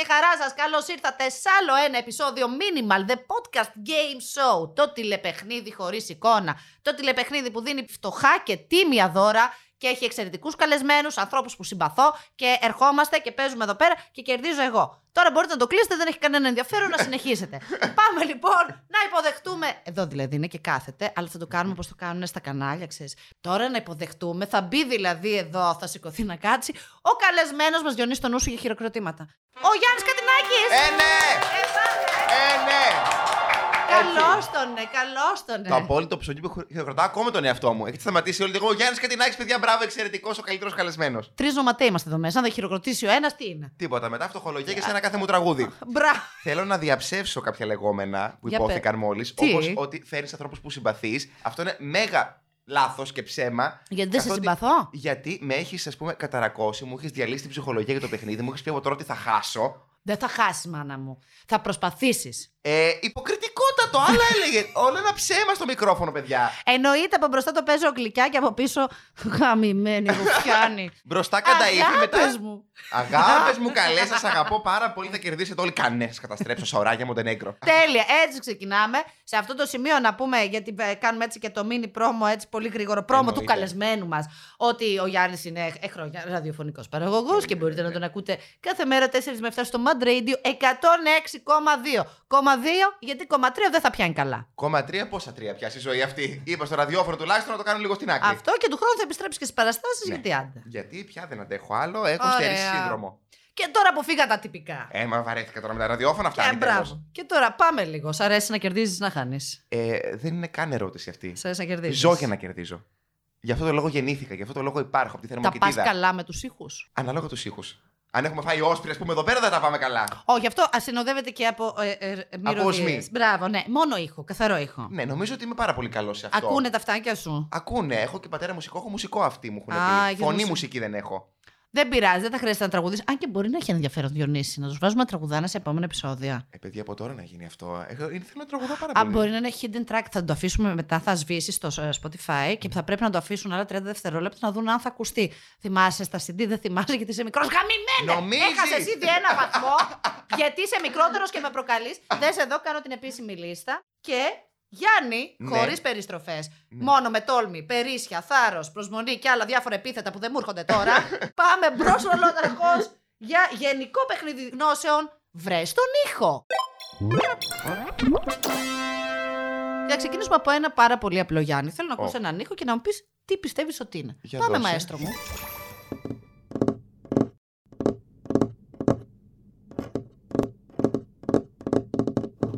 και χαρά σας. Καλώς ήρθατε σε άλλο ένα επεισόδιο Minimal, the podcast game show. Το τηλεπαιχνίδι χωρίς εικόνα. Το τηλεπαιχνίδι που δίνει φτωχά και τίμια δώρα και έχει εξαιρετικούς καλεσμένους, ανθρώπους που συμπαθώ και ερχόμαστε και παίζουμε εδώ πέρα και κερδίζω εγώ. Τώρα μπορείτε να το κλείσετε, δεν έχει κανένα ενδιαφέρον να συνεχίσετε. Πάμε λοιπόν να υποδεχτούμε. Εδώ δηλαδή είναι και κάθεται, αλλά θα το κάνουμε όπως το κάνουν στα κανάλια, ξέρεις. Τώρα να υποδεχτούμε, θα μπει δηλαδή εδώ, θα σηκωθεί να κάτσει, ο καλεσμένος μας Διονύσης τον νου για χειροκροτήματα. Ο Γιάννης Κατινάκης! Ε, ναι! Ε, ναι! Καλώ τον, ναι, καλώ τον. Το απόλυτο ψωγγί που χειροκροτάω ακόμα τον εαυτό μου. Έχετε σταματήσει όλοι. Εγώ, ο Γιάννης Κατινάκης, παιδιά, μπράβο, εξαιρετικός, ο καλύτερος καλεσμένος. Τρεις νοματέ είμαστε εδώ μέσα. Αν δεν χειροκροτήσει ο ένας, τι είναι; Τίποτα. Μετά φτωχολογία και σε ένα κάθε μου τραγούδι. Μπράβο. Θέλω να διαψεύσω κάποια λεγόμενα που Για υπόθηκαν μόλις. Τι; Όπως ότι φέρνεις ανθρώπους που συμπαθείς. Αυτό είναι μέγα λάθος και ψέμα. Γιατί δεν σε Καθότι- συμπαθώ; Γιατί με έχεις, ας πούμε, καταρακώσει, μου έχεις διαλύσει την ψυχολογία για το παιχνίδι, μου έχεις πει από τώρα ότι θα χάσω. Δεν θα χάσεις, μάνα μου. Θα προσπαθήσεις. Ε, υποκριτικότατο, άλλα έλεγε. Όλα ένα ψέμα στο μικρόφωνο, παιδιά. Εννοείται από μπροστά το παίζω γλυκιά και από πίσω γαμημένη ρουφιάνη. Μπροστά κανταήφι, μετά. Αγάπες μου. Αγάπες μου, καλέ, σας αγαπώ πάρα πολύ. Θα κερδίσετε όλοι. Κανέ, σας καταστρέψω σαουράκια μου, Ντενέγκρο. Τέλεια, έτσι ξεκινάμε. Σε αυτό το σημείο να πούμε, γιατί ε, κάνουμε έτσι και το mini πρόμο, έτσι πολύ γρήγορο πρόμο του Εννοείται. καλεσμένου μας, ότι ο Γιάννης είναι χρόνια ραδιοφωνικός παραγωγός και μπορείτε να τον ακούτε κάθε μέρα 4 με 7 στο Mad Radio 106,2. Κόμμα 2, γιατί κόμμα 3 δεν θα πιάνει καλά. Κόμμα τρία, πόσα τρία πιάσει η ζωή αυτή; Είπα στο ραδιόφωνο τουλάχιστον να το κάνω λίγο στην άκρη. Αυτό και του χρόνου θα επιστρέψεις και στις παραστάσεις, Ναι. γιατί άντε. Γιατί πια δεν αντέχω άλλο, έχω Ωραία. στερήσει σύνδρομο. Και τώρα που φύγα τα τυπικά. Ε, μα βαρέθηκα τώρα με τα ραδιόφωνα αυτά. Ε, είναι μπράβο. τέλος. Και τώρα πάμε λίγο. Σ' αρέσει να κερδίζεις να χάνεις. Ε, δεν είναι καν ερώτηση αυτή. Σ' αρέσει να κερδίζεις. Ζω για να κερδίζω. Γι' αυτό το λόγο γεννήθηκα, γι' αυτό το λόγο υπάρχω από τη Τα πας θερμοκοιτίδα. καλά με τους ήχους; Ανάλογα τους ήχους. Αν έχουμε φάει όσπρι, ας πούμε, εδώ πέρα δεν τα πάμε καλά. Όχι, αυτό ασυνοδεύεται και από ε, ε, ε, μυρωδιές. οσμή. Μπράβο, ναι. Μόνο ήχο, καθαρό ήχο. Ναι, νομίζω ότι είμαι πάρα πολύ καλός σε αυτό. Ακούνε τα αυτάκια σου; Ακούνε, έχω και πατέρα μουσικό, έχω μουσικό αυτοί μου έχουν Α, πει. έχεις Φωνή μουσική. μουσική δεν έχω. Δεν πειράζει, δεν θα χρειάζεται να τραγουδίσει. Αν και μπορεί να έχει ενδιαφέρον Διονύση, να τους βάζουμε να τραγουδάνε σε επόμενα επεισόδια. Ε, παιδιά, από τώρα να γίνει αυτό. Έχω, είναι- θέλω να τραγουδάω πάρα Αν πολύ. μπορεί να είναι hidden track, θα το αφήσουμε μετά, θα σβήσει στο ε, Spotify και θα πρέπει να το αφήσουν άλλα 30 δευτερόλεπτα να δουν αν θα ακουστεί. Θυμάσαι στα CD, δεν θυμάσαι γιατί είσαι μικρός. Γαμημένε! Νομίζεις; Έχασε ήδη ένα βαθμό γιατί είσαι μικρότερος και με προκαλείς. Δες εδώ, κάνω την επίσημη λίστα. Και Γιάννη, Ναι. χωρίς περιστροφές, μόνο με τόλμη, περίσσια, θάρρος, προσμονή και άλλα διάφορα επίθετα που δεν μου έρχονται τώρα, πάμε μπρος ολόταρχο για γενικό παιχνίδι γνώσεων. Βρες τον ήχο. Θα ξεκινήσουμε από ένα πάρα πολύ απλό Γιάννη. Θέλω να ακούσω Ω. έναν ήχο και να μου πεις τι πιστεύεις ότι είναι. Για Πάμε, δώσε. μαέστρο μου.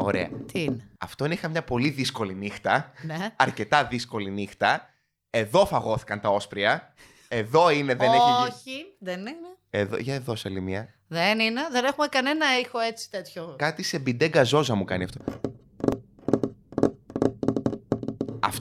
Ωραία. Τι είναι. Αυτό είναι είχα μια πολύ δύσκολη νύχτα. Ναι. Αρκετά δύσκολη νύχτα. Εδώ φαγώθηκαν τα όσπρια. Εδώ είναι, δεν έχει γίνει. Όχι, δεν είναι. Εδώ, για εδώ σε άλλη μία. Δεν είναι. Δεν έχουμε κανένα ήχο έτσι τέτοιο. Κάτι σε μπιντέγκα ζώζα μου κάνει αυτό.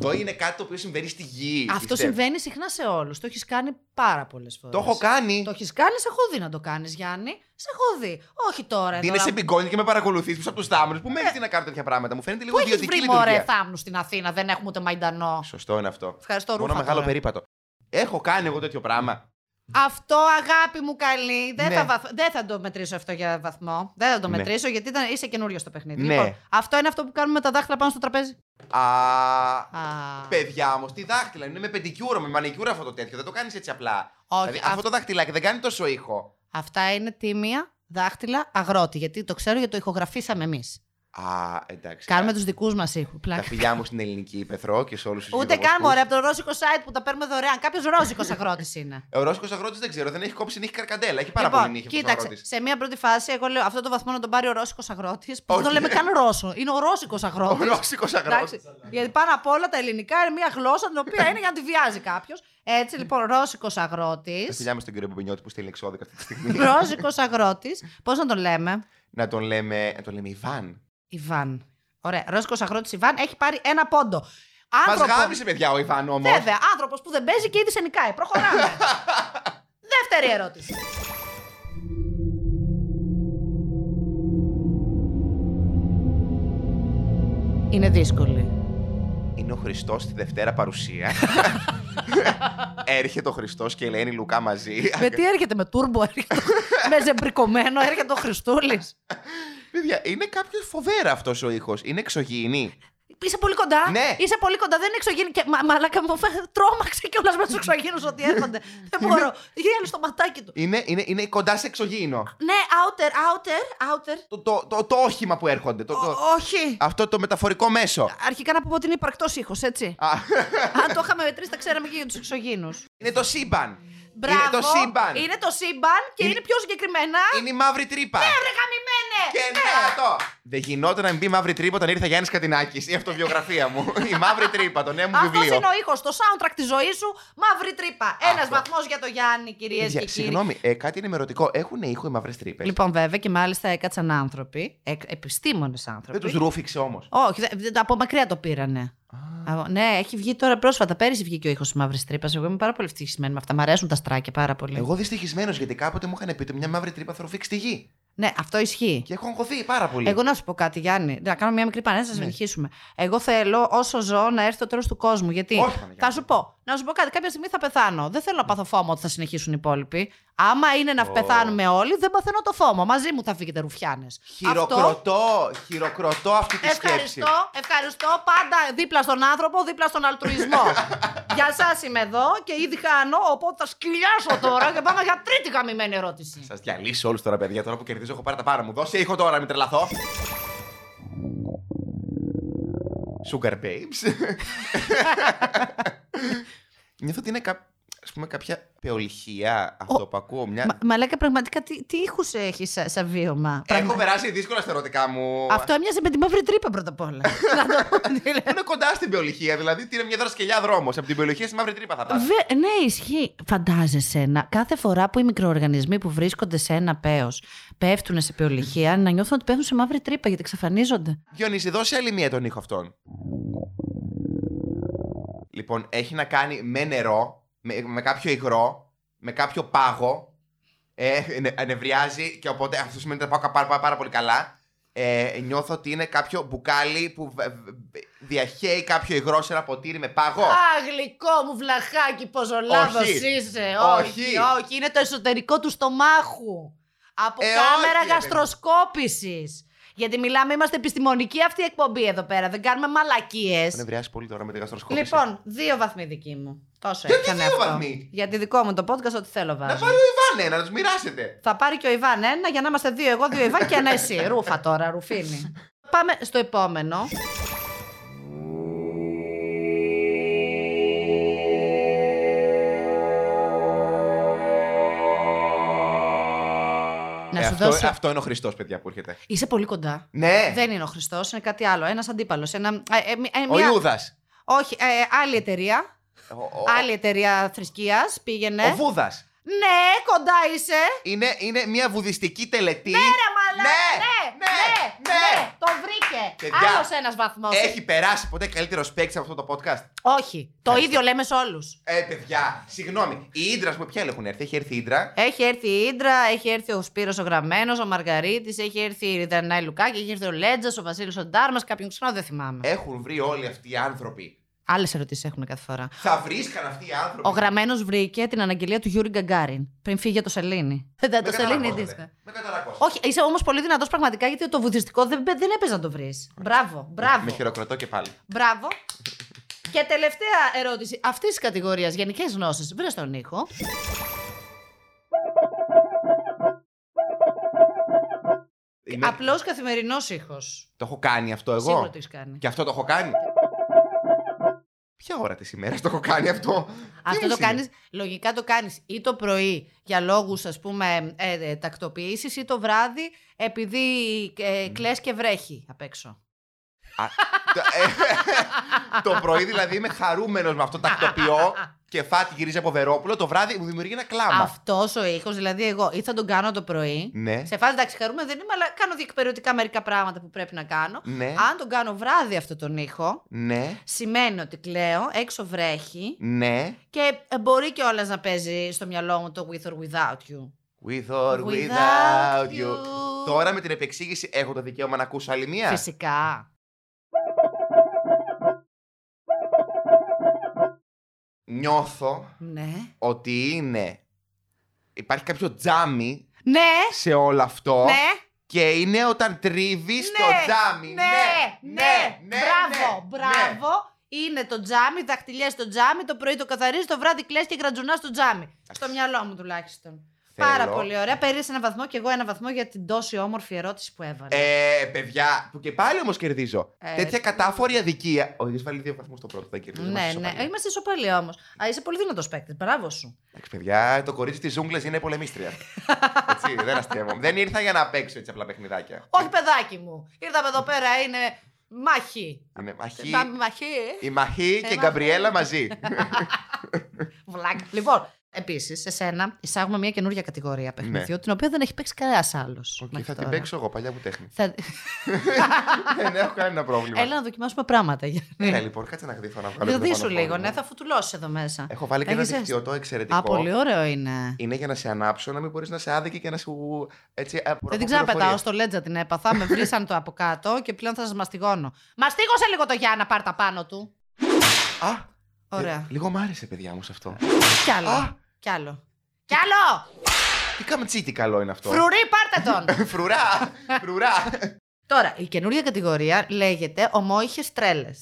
Αυτό είναι κάτι το οποίο συμβαίνει στη γη. Αυτό πιστεύω. συμβαίνει συχνά σε όλους. Το έχεις κάνει πάρα πολλές φορέ. Το έχω κάνει. Το έχεις κάνει, σε έχω δει να το κάνεις, Γιάννη. Σε έχω δει. Όχι τώρα. Είναι τώρα. σε μπιγκόνι και με παρακολουθείς πίσω από τους θάμνους που με έχει να κάνω τέτοια πράγματα. Μου φαίνεται λίγο Πού έχεις ιδιωτική βρει μωρέ λειτουργία. θάμνους στην Αθήνα, δεν έχουμε ούτε μαϊντανό. Σωστό είναι αυτό. Ευχαριστώ, Μόνο Ρούφα. μεγάλο τώρα. περίπατο. Έχω κάνει εγώ τέτοιο πράγμα. Αυτό αγάπη μου καλή. Δεν, Ναι. θα, βαθ- δεν θα το μετρήσω αυτό για βαθμό. Δεν θα το Ναι. μετρήσω γιατί ήταν, είσαι καινούριο στο παιχνίδι. Ναι. Λοιπόν, αυτό είναι αυτό που κάνουμε με τα δάχτυλα πάνω στο τραπέζι. Α, Α, παιδιά όμω, τι δάχτυλα. Είναι με πεντικιούρα, με μανικιούρα αυτό το τέτοιο. Δεν το κάνεις έτσι απλά. Όχι, δηλαδή, αυ- αυτό το δαχτυλάκι δεν κάνει τόσο ήχο. Αυτά είναι τίμια δάχτυλα αγρότη. Γιατί το ξέρω γιατί το ηχογραφήσαμε εμείς. Α, εντάξει. Κάνουμε τους δικούς μας ήχους. τα Πλάκα. φιλιά μου στην ελληνική υπεθρό και σε όλους τους Ούτε καν μωρέ από το ρώσικο site που τα παίρνουμε δωρεάν. Κάποιος ρώσικος αγρότης είναι. Ο Ρώσικος αγρότης δεν ξέρω, δεν έχει κόψει νύχη καρκαντέλα. Έχει πάρα λοιπόν, πολύ νύχη αυτός ο κοίταξε, αγρότης. σε μία πρώτη φάση, εγώ λέω αυτό το βαθμό να τον πάρει ο ρώσικος αγρότης. Που δεν Όχι. το λέμε καν Ρώσο. Είναι ο ρώσικος Ο αγρότης. Ρώσικος αγρότης. Γιατί πάνω απ' όλα τα ελληνικά είναι μια γλώσσα την οποία είναι για να τη βιάζει κάποιος. Έτσι λοιπόν, ρώσικος αγρότης. Τα φιλιά μου στον κύριο Μπομπινιώτη που στέλνει εξώδικα αυτή τη στιγμή. Ρώσικος αγρότης. Πώς να τον λέμε, να τον λέμε, να τον λέμε Ιβάν. Ιβάν. Ωραία. Ρώσικος αγρότης Ιβάν έχει πάρει ένα πόντο. Μας Άνθρωπο- γάμισε, παιδιά, ο Ιβάν όμως. Βέβαια, άνθρωπος που δεν παίζει και ήδη σε νικάει. Προχωράμε. Δεύτερη ερώτηση. Είναι δύσκολη. Είναι είναι ο Χριστός στη Δευτέρα παρουσία. έρχεται ο Χριστός και η Ελένη Λουκά μαζί. Με τι έρχεται, με τούρμπο έρχεται. με ζεμπρικωμένο έρχεται ο Χριστούλης. Παιδιά, είναι κάποιος φοβέρα αυτός ο ήχος. Είναι εξωγήινη. Είσαι πολύ κοντά. Ναι. Είσαι πολύ κοντά. Δεν είναι εξωγήινη. Και, μα, μαλάκα μου φα- τρόμαξε κιόλας με τους εξωγήνου ότι έρχονται. Δεν μπορώ. Γέλει στο ματάκι του. Είναι, είναι, είναι κοντά σε εξωγήινο. Ναι, outer, outer, outer. Το, το, το, το όχημα που έρχονται. Το, το, Ω, όχι. αυτό το μεταφορικό μέσο. Αρχικά να πούμε ότι είναι υπαρκτός ήχος, έτσι. Α, Αν το είχαμε μετρήσει, τα ξέραμε και για τους εξωγήινους. είναι το σύμπαν. Μπράβο. Είναι το σύμπαν. Είναι το σύμπαν και Είναι- είναι, πιο συγκεκριμένα. Είναι η μαύρη τρύπα. Βρε γαμημένε! Και ναι, αυτό. Δεν γινόταν να μην πει μαύρη τρύπα όταν ήρθε Γιάννης Κατινάκης. Η αυτοβιογραφία μου. η μαύρη τρύπα, το νέο μου Αυτός βιβλίο. είναι ο ήχος, το soundtrack της ζωής σου, μαύρη τρύπα. Ένας Αυτό. βαθμός για το Γιάννη, κυρίες Παιδιά, και κύριοι. Συγγνώμη, ε, κάτι ενημερωτικό. Έχουν ήχο οι μαύρες τρύπες; Λοιπόν, βέβαια και μάλιστα έκατσαν άνθρωποι, επιστήμονες άνθρωποι. Δεν τους ρούφηξε όμως. Όχι, δεν- δεν- από μακριά το πήρανε. Α, ναι, έχει βγει τώρα πρόσφατα. Πέρυσι βγήκε ο ήχος της μαύρης τρύπας. Εγώ είμαι πάρα πολύ ευτυχισμένη με αυτά. Μ' αρέσουν τα στράκια πάρα πολύ. Εγώ δυστυχισμένος γιατί κάποτε μου είχαν πει ότι μια μαύρη τρύπα θα ρουφήξει τη γη. Ναι, αυτό ισχύει. Και έχω αγχωθεί πάρα πολύ. Εγώ να σου πω κάτι, Γιάννη. Να κάνω μια μικρή πανέσταση, να συνεχίσουμε. Εγώ θέλω όσο ζω να έρθει το τέλος του κόσμου. Γιατί Όχι, Παναγιώτη. θα σου πω, να σου πω κάτι, κάποια στιγμή θα πεθάνω. Δεν θέλω να πάθω φόμο ότι θα συνεχίσουν οι υπόλοιποι. Άμα είναι να Ω. πεθάνουμε όλοι, δεν παθαίνω το φόμο. Μαζί μου θα φύγετε ρουφιάνες. Χειροκροτώ, χειροκροτώ αυτή τη σκέψη. Ευχαριστώ, ευχαριστώ. Πάντα δίπλα στον άνθρωπο, δίπλα στον αλτρουισμό. για εσά είμαι εδώ και ήδη χάνω, οπότε θα σκυλιάσω τώρα και πάμε για τρίτη γαμημένη ερώτηση. Σας διαλύσω όλους τώρα, παιδιά. Τώρα που κερδίζω, έχω πάρει τα πάρα μου. Δώσε ήχο τώρα, μην τρελαθώ. Sugar babes. Νιώθω ότι είναι κα... ας πούμε, κάποια πεολυχία αυτό που ακούω. Μια... Μα, μαλάκα, πραγματικά τι, τι ήχους έχει σαν σα βίωμα; Έχω περάσει δύσκολα στα ερωτικά μου. Αυτό έμοιαζε με τη μαύρη τρύπα πρώτα απ' όλα. Να το πω τι λέω. Είναι κοντά στην πεολυχία, δηλαδή είναι μια δρασκελιά δρόμος. Από την πεολυχία στη μαύρη τρύπα θα πας. Βε- ναι, ισχύει. Φαντάζεσαι να κάθε φορά που οι μικροοργανισμοί που βρίσκονται σε ένα πέος πέφτουν σε πεολυχία να νιώθουν ότι πέφτουν σε μαύρη τρύπα γιατί εξαφανίζονται. Διονύση, δώσε άλλη μία τον ήχο αυτόν. Λοιπόν, έχει να κάνει με νερό, με, με κάποιο υγρό, με κάποιο πάγο. Ε, ανε- ανεβριάζει και οπότε αυτό σημαίνει ότι τα πάω πάρα, πάρα, πάρα πολύ καλά. Ε, νιώθω ότι είναι κάποιο μπουκάλι που βε- βε- διαχέει κάποιο υγρό σε ένα ποτήρι με πάγο. Α, γλυκό μου βλαχάκι, πόσο λάθος Όχι. είσαι. Όχι. όχι, όχι. Είναι το εσωτερικό του στομάχου. Από Ε, κάμερα όχι, ρε παιδί. γαστροσκόπησης. Γιατί μιλάμε, είμαστε επιστημονική αυτή η εκπομπή εδώ πέρα. Δεν κάνουμε μαλακίες. Ανεβριάζει πολύ τώρα με τη γαστροσκόπηση. Λοιπόν, δύο βαθμοί δικοί μου. Τόσο Γιατί έκανε δύο αυτό. βαθμοί; Γιατί δικό μου το podcast, ό,τι θέλω να βάζω. πάρει ο Ιβάν ένα, να τους μοιράσετε. Θα πάρει και ο Ιβάν ένα για να είμαστε δύο εγώ, δύο Ιβάν και ένα εσύ. Ρούφα τώρα, ρουφίνη. Πάμε στο επόμενο. Να Ε, σου αυτό, δώσω. αυτό είναι ο Χριστός, παιδιά, που έρχεται. Είσαι πολύ κοντά. Ναι, Δεν είναι ο Χριστός, είναι κάτι άλλο. Ένας αντίπαλος. Ένα... ε, ε, μη- ε, ο μια- Ιούδας. Όχι, ε, άλλη εταιρεία. Άλλη εταιρεία θρησκείας πήγαινε. Ο Βούδας. Ναι, κοντά είσαι. Είναι, είναι μια βουδιστική τελετή. Ναι, ρε μαλάκα. Ναι, Ναι, ναι, ναι, ναι. ναι. Το βρήκε. Παιδιά, Άλλος ένας βαθμός. Έχει περάσει ποτέ καλύτερος παίκτης από αυτό το podcast; Όχι. Το Ευχαριστώ. ίδιο λέμε σε όλους. Ε, παιδιά, συγγνώμη. Η Ήντρας, με ποια έχουν έρθει. Έχει έρθει η Ήντρα; Έχει έρθει η Ήντρα, έχει έρθει ο Σπύρος ο Γραμμένος, ο Μαργαρίτης, έχει έρθει η Δανάη Λουκάκη, έχει έρθει ο Λέτζα, ο Βασίλης ο Ντάρμας, κάποιον ξανά δεν θυμάμαι. Έχουν βρει όλοι αυτοί οι άνθρωποι. Άλλες ερωτήσεις έχουν κάθε φορά. Θα βρίσκαν αυτοί οι άνθρωποι. Ο Γραμμένος βρήκε την αναγγελία του Γιούρι Γκαγκάριν πριν φύγει για το Σελήνη. Δεν Με το Σελήνη καταρρακώσατε. δίσκο. Με καταρρακώσατε. Όχι, είσαι όμως πολύ δυνατός πραγματικά γιατί το βουδιστικό δεν, δεν έπαιζε να το βρεις. Μπράβο, μπράβο. Με χειροκροτώ και πάλι. Μπράβο. Και τελευταία ερώτηση αυτής της κατηγορίας γενικές γνώσεις. Βρε τον ήχο. Είμαι- Απλός καθημερινός ήχος. Το έχω κάνει αυτό εγώ; Σίγουρα το έχεις κάνει. Και αυτό το έχω κάνει; Ποια ώρα της ημέρας το έχω κάνει αυτό; Τι Αυτό μου το είναι; κάνεις, λογικά το κάνεις ή το πρωί για λόγους ας πούμε ε, ε, τακτοποίηση ή το βράδυ επειδή ε, κλαις και βρέχει απ' έξω. Α, το- ε, το πρωί δηλαδή είμαι χαρούμενος με αυτό το τακτοποιώ και φάτη γυρίζει από Βερόπουλο. Το βράδυ μου δημιουργεί ένα κλάμα. Αυτός ο ήχος, δηλαδή εγώ ή θα τον κάνω το πρωί. Ναι. Σε φάση εντάξει, χαρούμενο δεν είμαι, αλλά κάνω διεκπαιρεωτικά μερικά πράγματα που πρέπει να κάνω. Ναι. Αν τον κάνω βράδυ αυτό τον ήχο, Ναι. σημαίνει ότι κλαίω, έξω βρέχει Ναι. και ε, μπορεί κιόλας να παίζει στο μυαλό μου το with or without you. With or Without without you. you. Τώρα με την επεξήγηση έχω το δικαίωμα να ακούσω άλλη μία; Φυσικά. Νιώθω Ναι. ότι είναι. Υπάρχει κάποιο τζάμι Ναι. σε όλο αυτό. Ναι. Και είναι όταν τρίβει το τζάμι. Ναι, ναι, μπράβο, μπράβο. Είναι το τζάμι, δαχτυλιές στο τζάμι, το πρωί το καθαρίζει, το βράδυ κλαις και γρατζουνάς στο τζάμι. Στο μυαλό μου τουλάχιστον. Θέλω. Πάρα πολύ ωραία. Πέρυσι ένα βαθμό και εγώ ένα βαθμό για την τόση όμορφη ερώτηση που έβαλες. Ε, παιδιά, που και πάλι όμως κερδίζω. Ε, Τέτοια κατάφορη αδικία. Ο έχει βάλει δύο βαθμούς στο πρώτο, δεν κερδίζω. ναι, είμαστε ναι. ισοπαλία. Είμαστε ισόπαλοι όμως. Είσαι πολύ δυνατός παίκτη. Μπράβο σου. Εντάξει, παιδιά, το κορίτσι της ζούγκλας είναι πολεμίστρια. έτσι, δεν αστείευομαι. δεν ήρθα για να παίξω έτσι απλά παιχνιδάκια. Όχι, παιδάκι μου. Ήρθαμε εδώ πέρα, είναι μάχη. Είναι μαχή. Μα- Μαχή. Η Μαχή και η μαχή. Γκαμπριέλα μαζί. Βλάκα. Λοιπόν, επίσης, σε σένα εισάγουμε μια καινούργια κατηγορία παιχνιδιού, Ναι. την οποία δεν έχει παίξει κανένας άλλος. Οκ, θα την παίξω εγώ, παλιά μου τέχνη. Θα... δεν έχω κανένα πρόβλημα. Έλα να δοκιμάσουμε πράγματα. Ναι, λοιπόν, κάτσε να γδύφω να βγάλω. το Διδύσου τηλέφωνο λίγο, μου. ναι, θα φουτουλώσεις εδώ μέσα. Έχω βάλει και ένα Έχεις δικτυωτό εξαιρετικό. Α, πολύ ωραίο είναι. Είναι για να σε ανάψω, να μην μπορείς να σε άδικη και να σου. Έτσι, ε, Δεν την ξαναπετάω, στο Λέτζα την έπαθα. Με βρήσαν το από κάτω και πλέον θα σας μαστιγώνω. Μαστίγωσε λίγο το Γιάννα, πάρ τα πάνω του. Α, Ωραία. ε, λίγο μ' άρεσε, παιδιά μου, σε αυτό. Κι άλλο. Α. Κι άλλο. Κι άλλο! Τι καμτσίκι καλό είναι αυτό. Φρουρί, πάρτε τον! Φρουρά! Φρουρά! Τώρα, η καινούργια κατηγορία λέγεται Ομόηχες τρέλες.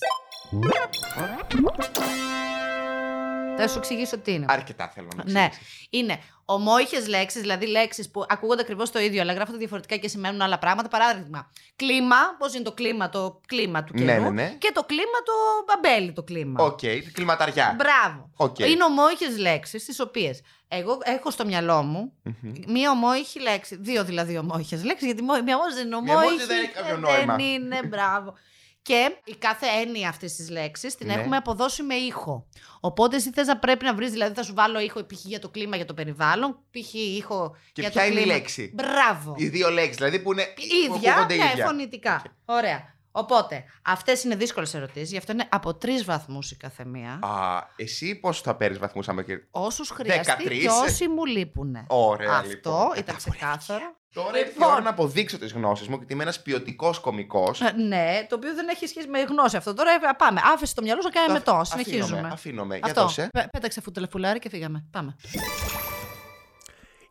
Θα σου εξηγήσω τι είναι. Αρκετά θέλω να Ναι, εξηγήσεις. είναι ομόηχες λέξεις, δηλαδή λέξεις που ακούγονται ακριβώς το ίδιο, αλλά γράφονται διαφορετικά και σημαίνουν άλλα πράγματα. Παράδειγμα, κλίμα, πώς είναι το κλίμα, το κλίμα του Ναι, καιρού. ναι, ναι. Και το κλίμα, το αμπέλι το κλίμα. Οκ, κλιματαριά. Μπράβο. Οκ. Είναι ομόηχε λέξεις, τις οποίες εγώ έχω στο μυαλό μου Μμμ. μία ομόηχη λέξη. Δύο δηλαδή ομόηχε λέξεις, γιατί μο- μία όμω δεν είναι Μία μόνη ομόηχη. δεν έχει κάποιο ε, νόημα. Δεν είναι, μπράβο. Και η κάθε έννοια αυτής της λέξης την Ναι. έχουμε αποδώσει με ήχο. Οπότε εσύ θες να πρέπει να βρεις, δηλαδή θα σου βάλω ήχο π.χ. για το κλίμα, για το περιβάλλον, π.χ. ήχο Και για ποια το είναι η κλίμα. λέξη; Μπράβο. Οι δύο λέξεις, δηλαδή που είναι. που ίδια, ακούγονται ναι, ίδια. φωνητικά. Ωραία. Οπότε, αυτές είναι δύσκολες ερωτήσεις, γι' αυτό είναι από τρεις βαθμούς η καθεμία. Α, εσύ πώ θα παίρνεις βαθμούς άμα και. Όσους χρειαστεί 13. και όσοι μου λείπουν. Ωραία, Αυτό λοιπόν. ήταν ξεκάθαρο. Τώρα ήρθε η Λοιπόν. ώρα να αποδείξω τις γνώσεις μου γιατί είμαι ένας ποιοτικός κωμικός. Ε, ναι, το οποίο δεν έχει σχέση με γνώση αυτό. Τώρα ε, πάμε. Άφησε το μυαλό σου να κάνει μετό. Συνεχίζουμε. Αφήνομαι. Για Αυτό. δώσε. Πέ- Πέταξε φουτελεφουλάρι και φύγαμε. Πάμε.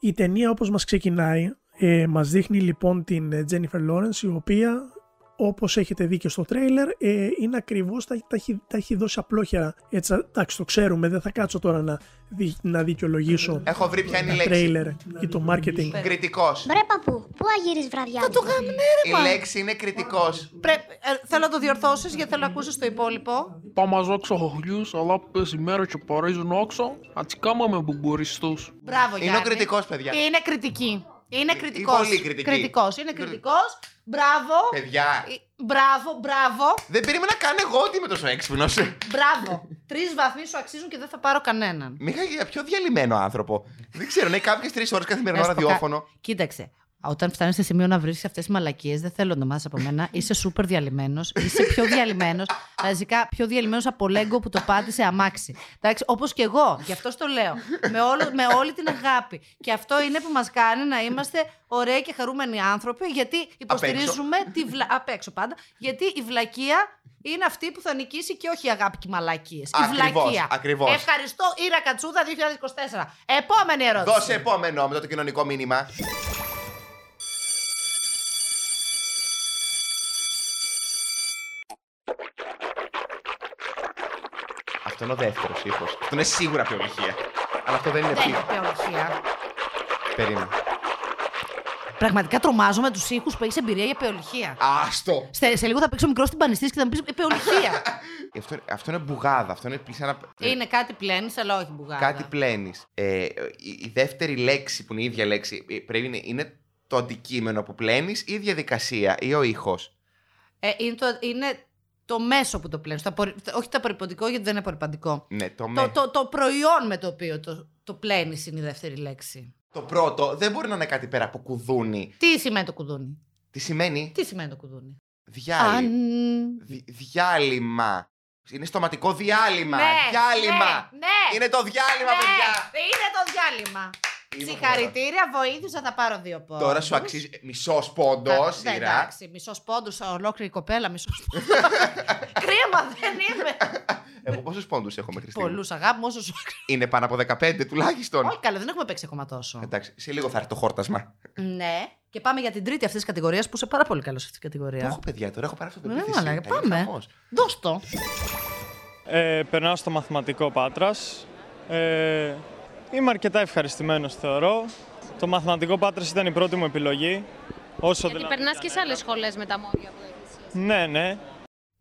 Η ταινία όπως μας ξεκινάει ε, μας δείχνει λοιπόν την ε, Jennifer Lawrence η οποία όπως έχετε δει και στο τρέιλερ ε, είναι ακριβώς, τα, τα, έχει- τα έχει δώσει απλόχερα. Έτσι, εντάξει το ξέρουμε, δεν θα κάτσω τώρα να, δι, να δικαιολογήσω Έχω βρει ποια είναι η τα λέξη. τρέιλερ ή το marketing. Κριτικός. Μπρε παππού, πού αγύρεις βραδιά. Θα το κάνουμε, Η ρε, μα. λέξη είναι κριτικός. Πρέπει, ε, θέλω να το διορθώσεις γιατί θέλω να ακούσει το υπόλοιπο. Πάμε έξω χωριούς, αλλά που πες η μέρα και παρίζουν όξο, ατσι κάμαμε μπουμπουριστούς. Μπράβο, Είναι Γιάννη. ο κριτικός, παιδιά. Είναι κριτική. Είναι κριτικός. πολύ κριτική. Κριτικός. Είναι κριτικός. Μπράβο. Παιδιά, Ε, Μπράβο, μπράβο. δεν περίμενα καν εγώ ότι είμαι τόσο έξυπνος. Μπράβο. Τρεις βαθμοί σου αξίζουν και δεν θα πάρω κανέναν. Μήχα για πιο διαλυμένο άνθρωπο. Δεν ξέρω, είναι κάποιες τρεις ώρες καθημερινό Να σου πω κα- ραδιόφωνο. Κοίταξε. Όταν φτάνεις σε σημείο να βρει αυτές τις μαλακίες, δεν θέλω να μάθεις από μένα. Είσαι σούπερ διαλυμένος. Είσαι πιο διαλυμένος. Βασικά, πιο διαλυμένος από λέγκο που το πάτησε αμάξι. Εντάξει, όπως και εγώ. Γι' αυτός το λέω. Με, όλο, με όλη την αγάπη. Και αυτό είναι που μας κάνει να είμαστε ωραίοι και χαρούμενοι άνθρωποι, γιατί υποστηρίζουμε τη βλα... Απ' έξω πάντα. Γιατί η βλακεία είναι αυτή που θα νικήσει και όχι η αγάπη και οι μαλακίες. Η Ακριβώς, βλακεία. ακριβώς. Ευχαριστώ, Ήρα Κατσούδα 2024. Επόμενη ερώτηση. Δώσε επόμενο με το κοινωνικό μήνυμα. Αυτό είναι ο δεύτερος ήχος. Αυτό είναι σίγουρα πιολυχία. Αλλά αυτό δεν είναι Δεν πι. είναι πεολυχία. Περίμενε. Πραγματικά τρομάζω με τους ήχους που έχεις εμπειρία για πεολυχία. Άστο! Σε, σε λίγο θα παίξω μικρό στην πανιστή και θα μου πεις πεολυχία. Αυτό, αυτό είναι μπουγάδα. Αυτό είναι πλήσα ένα. είναι κάτι πλένεις, αλλά όχι μπουγάδα. Κάτι πλένεις. Ε, η, η δεύτερη λέξη που είναι η ίδια λέξη ε, πρέπει να είναι το αντικείμενο που πλένεις ή η διαδικασία ή ο ήχος. Ε, είναι, το, είναι το μέσο που το πλένεις. Το απορρι- όχι το απορριπαντικό, γιατί δεν είναι απορριπαντικό. Ναι, το, Το, με. το, το προϊόν με το οποίο το, το πλένεις είναι η δεύτερη λέξη. το πρώτο δεν μπορεί να είναι κάτι πέρα από κουδούνι. Τι σημαίνει το κουδούνι; Τι σημαίνει; Τι σημαίνει το κουδούνι; διάλειμμα. Αν... Δι- διάλειμμα. Είναι στοματικό διάλειμμα. Ναι, διάλειμμα. ναι, ναι. Είναι το διάλειμμα, ναι, παιδιά. είναι το διάλειμμα. Είμαι Συγχαρητήρια, βοήθησα, θα πάρω δύο πόντους. Τώρα σου αξίζει μισός πόντος, σειρά. Εντάξει, μισός πόντους, ολόκληρη κοπέλα, μισός πόντους. Κρίμα, δεν είμαι. Εγώ πόσους πόντους έχω μέχρι στιγμή; Πολλούς αγάπη, όσο σου. Είναι πάνω από 15 τουλάχιστον. Όχι, καλά, δεν έχουμε παίξει ακόμα τόσο. Εντάξει, σε λίγο θα έρθει το χόρτασμα. Ναι, και πάμε για την τρίτη αυτής της κατηγορίας που είσαι πάρα πολύ καλός σε αυτή την Το κατηγορία. έχω παιδιά τώρα, έχω πάρει αυτό το Ναι, πεποίθηση. μαλάκα, Θα γίνει πάμε. χαμός. Δώσ' το. Ε, περνάω στο μαθηματικό Πάτρας. Ε, είμαι αρκετά ευχαριστημένος θεωρώ. Το μαθηματικό Πάτρας ήταν η πρώτη μου επιλογή. Όσο Γιατί δηλαδή περνάς ήταν και σε ένα. άλλες σχολές με τα μόρια που έχεις. Ναι, ναι.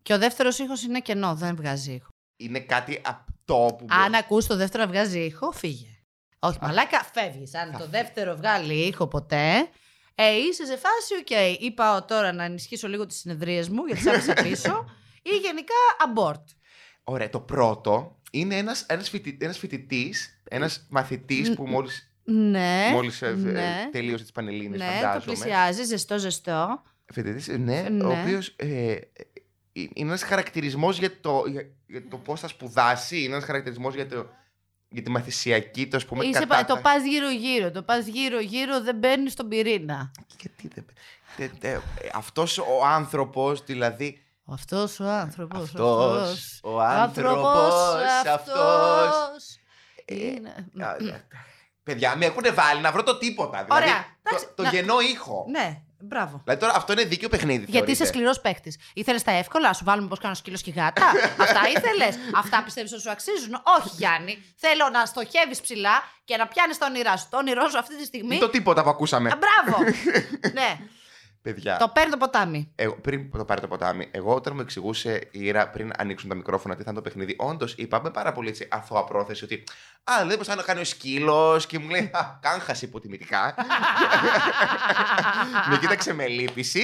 Και ο δεύτερος ήχος είναι κενό, δεν βγάζει ήχο. Είναι κάτι απτό που. Αν ακούς το δεύτερο να βγάζει ήχο, φύγε. Όχι, μαλάκα, φεύγεις. Αν το δεύτερο βγάλει ήχο ποτέ, ε, είσαι σε φάση, οκ. Είπα τώρα να ενισχύσω λίγο τις συνεδρίες μου, γιατί σ' άφησα πίσω. ή γενικά abort. Ωραία, το πρώτο είναι ένας ένας φοιτη, ένας φοιτητής, ένας μαθητής που μόλι Ναι. μόλις, ε, ε, ναι. τελείωσε τις Πανελλήνιες, Ναι, το φαντάζομαι. πλησιάζει, ζεστό, ζεστό. Φοιτητής, ε, ναι, Ναι. ο οποίος ε, ε, είναι ένας χαρακτηρισμός για το, για, για το πώς θα σπουδάσει, είναι ένας χαρακτηρισμός για, το, για τη μαθησιακή, το, ας πούμε, Είσαι, κατάτα- το πας γύρω-γύρω. Το πας γύρω-γύρω, δεν μπαίνεις στον πυρήνα. Γιατί δεν. τε- τε- αυτός ο άνθρωπος, δηλαδή. Αυτός ο άνθρωπος. Αυτός, ο άνθρωπος, αυτός. Είναι... Α, α, Παιδιά, με έχουν βάλει να βρω το τίποτα. Δηλαδή, Ωραία, Το, εντάξει, το να- γεννό ήχο. Ναι, μπράβο. Δηλαδή τώρα αυτό είναι δίκαιο παιχνίδι. Γιατί είσαι θεωρείτε; σκληρός παίκτη. Ήθελες τα εύκολα, να σου βάλουμε πώς κάνω σκύλος και γάτα; Αυτά ήθελες; Αυτά πιστεύεις ότι σου αξίζουν; Όχι, Γιάννη. Θέλω να στοχεύεις ψηλά και να πιάνεις τα όνειρά σου. Το όνειρό σου αυτή τη στιγμή. Είναι το τίποτα που ακούσαμε. Α, μπράβο! ναι, Παιδιά. το παίρνει το ποτάμι. Εγώ, πριν το πάρει το ποτάμι, εγώ όταν μου εξηγούσε η Ήρα πριν ανοίξουν τα μικρόφωνα τι θα είναι το παιχνίδι, όντως είπα με πάρα πολύ έτσι, αθώα πρόθεση ότι Α, δεν πώ να κάνει ο σκύλος και μου λέει Α, κάγχασε υποτιμητικά. με κοίταξε με λύπηση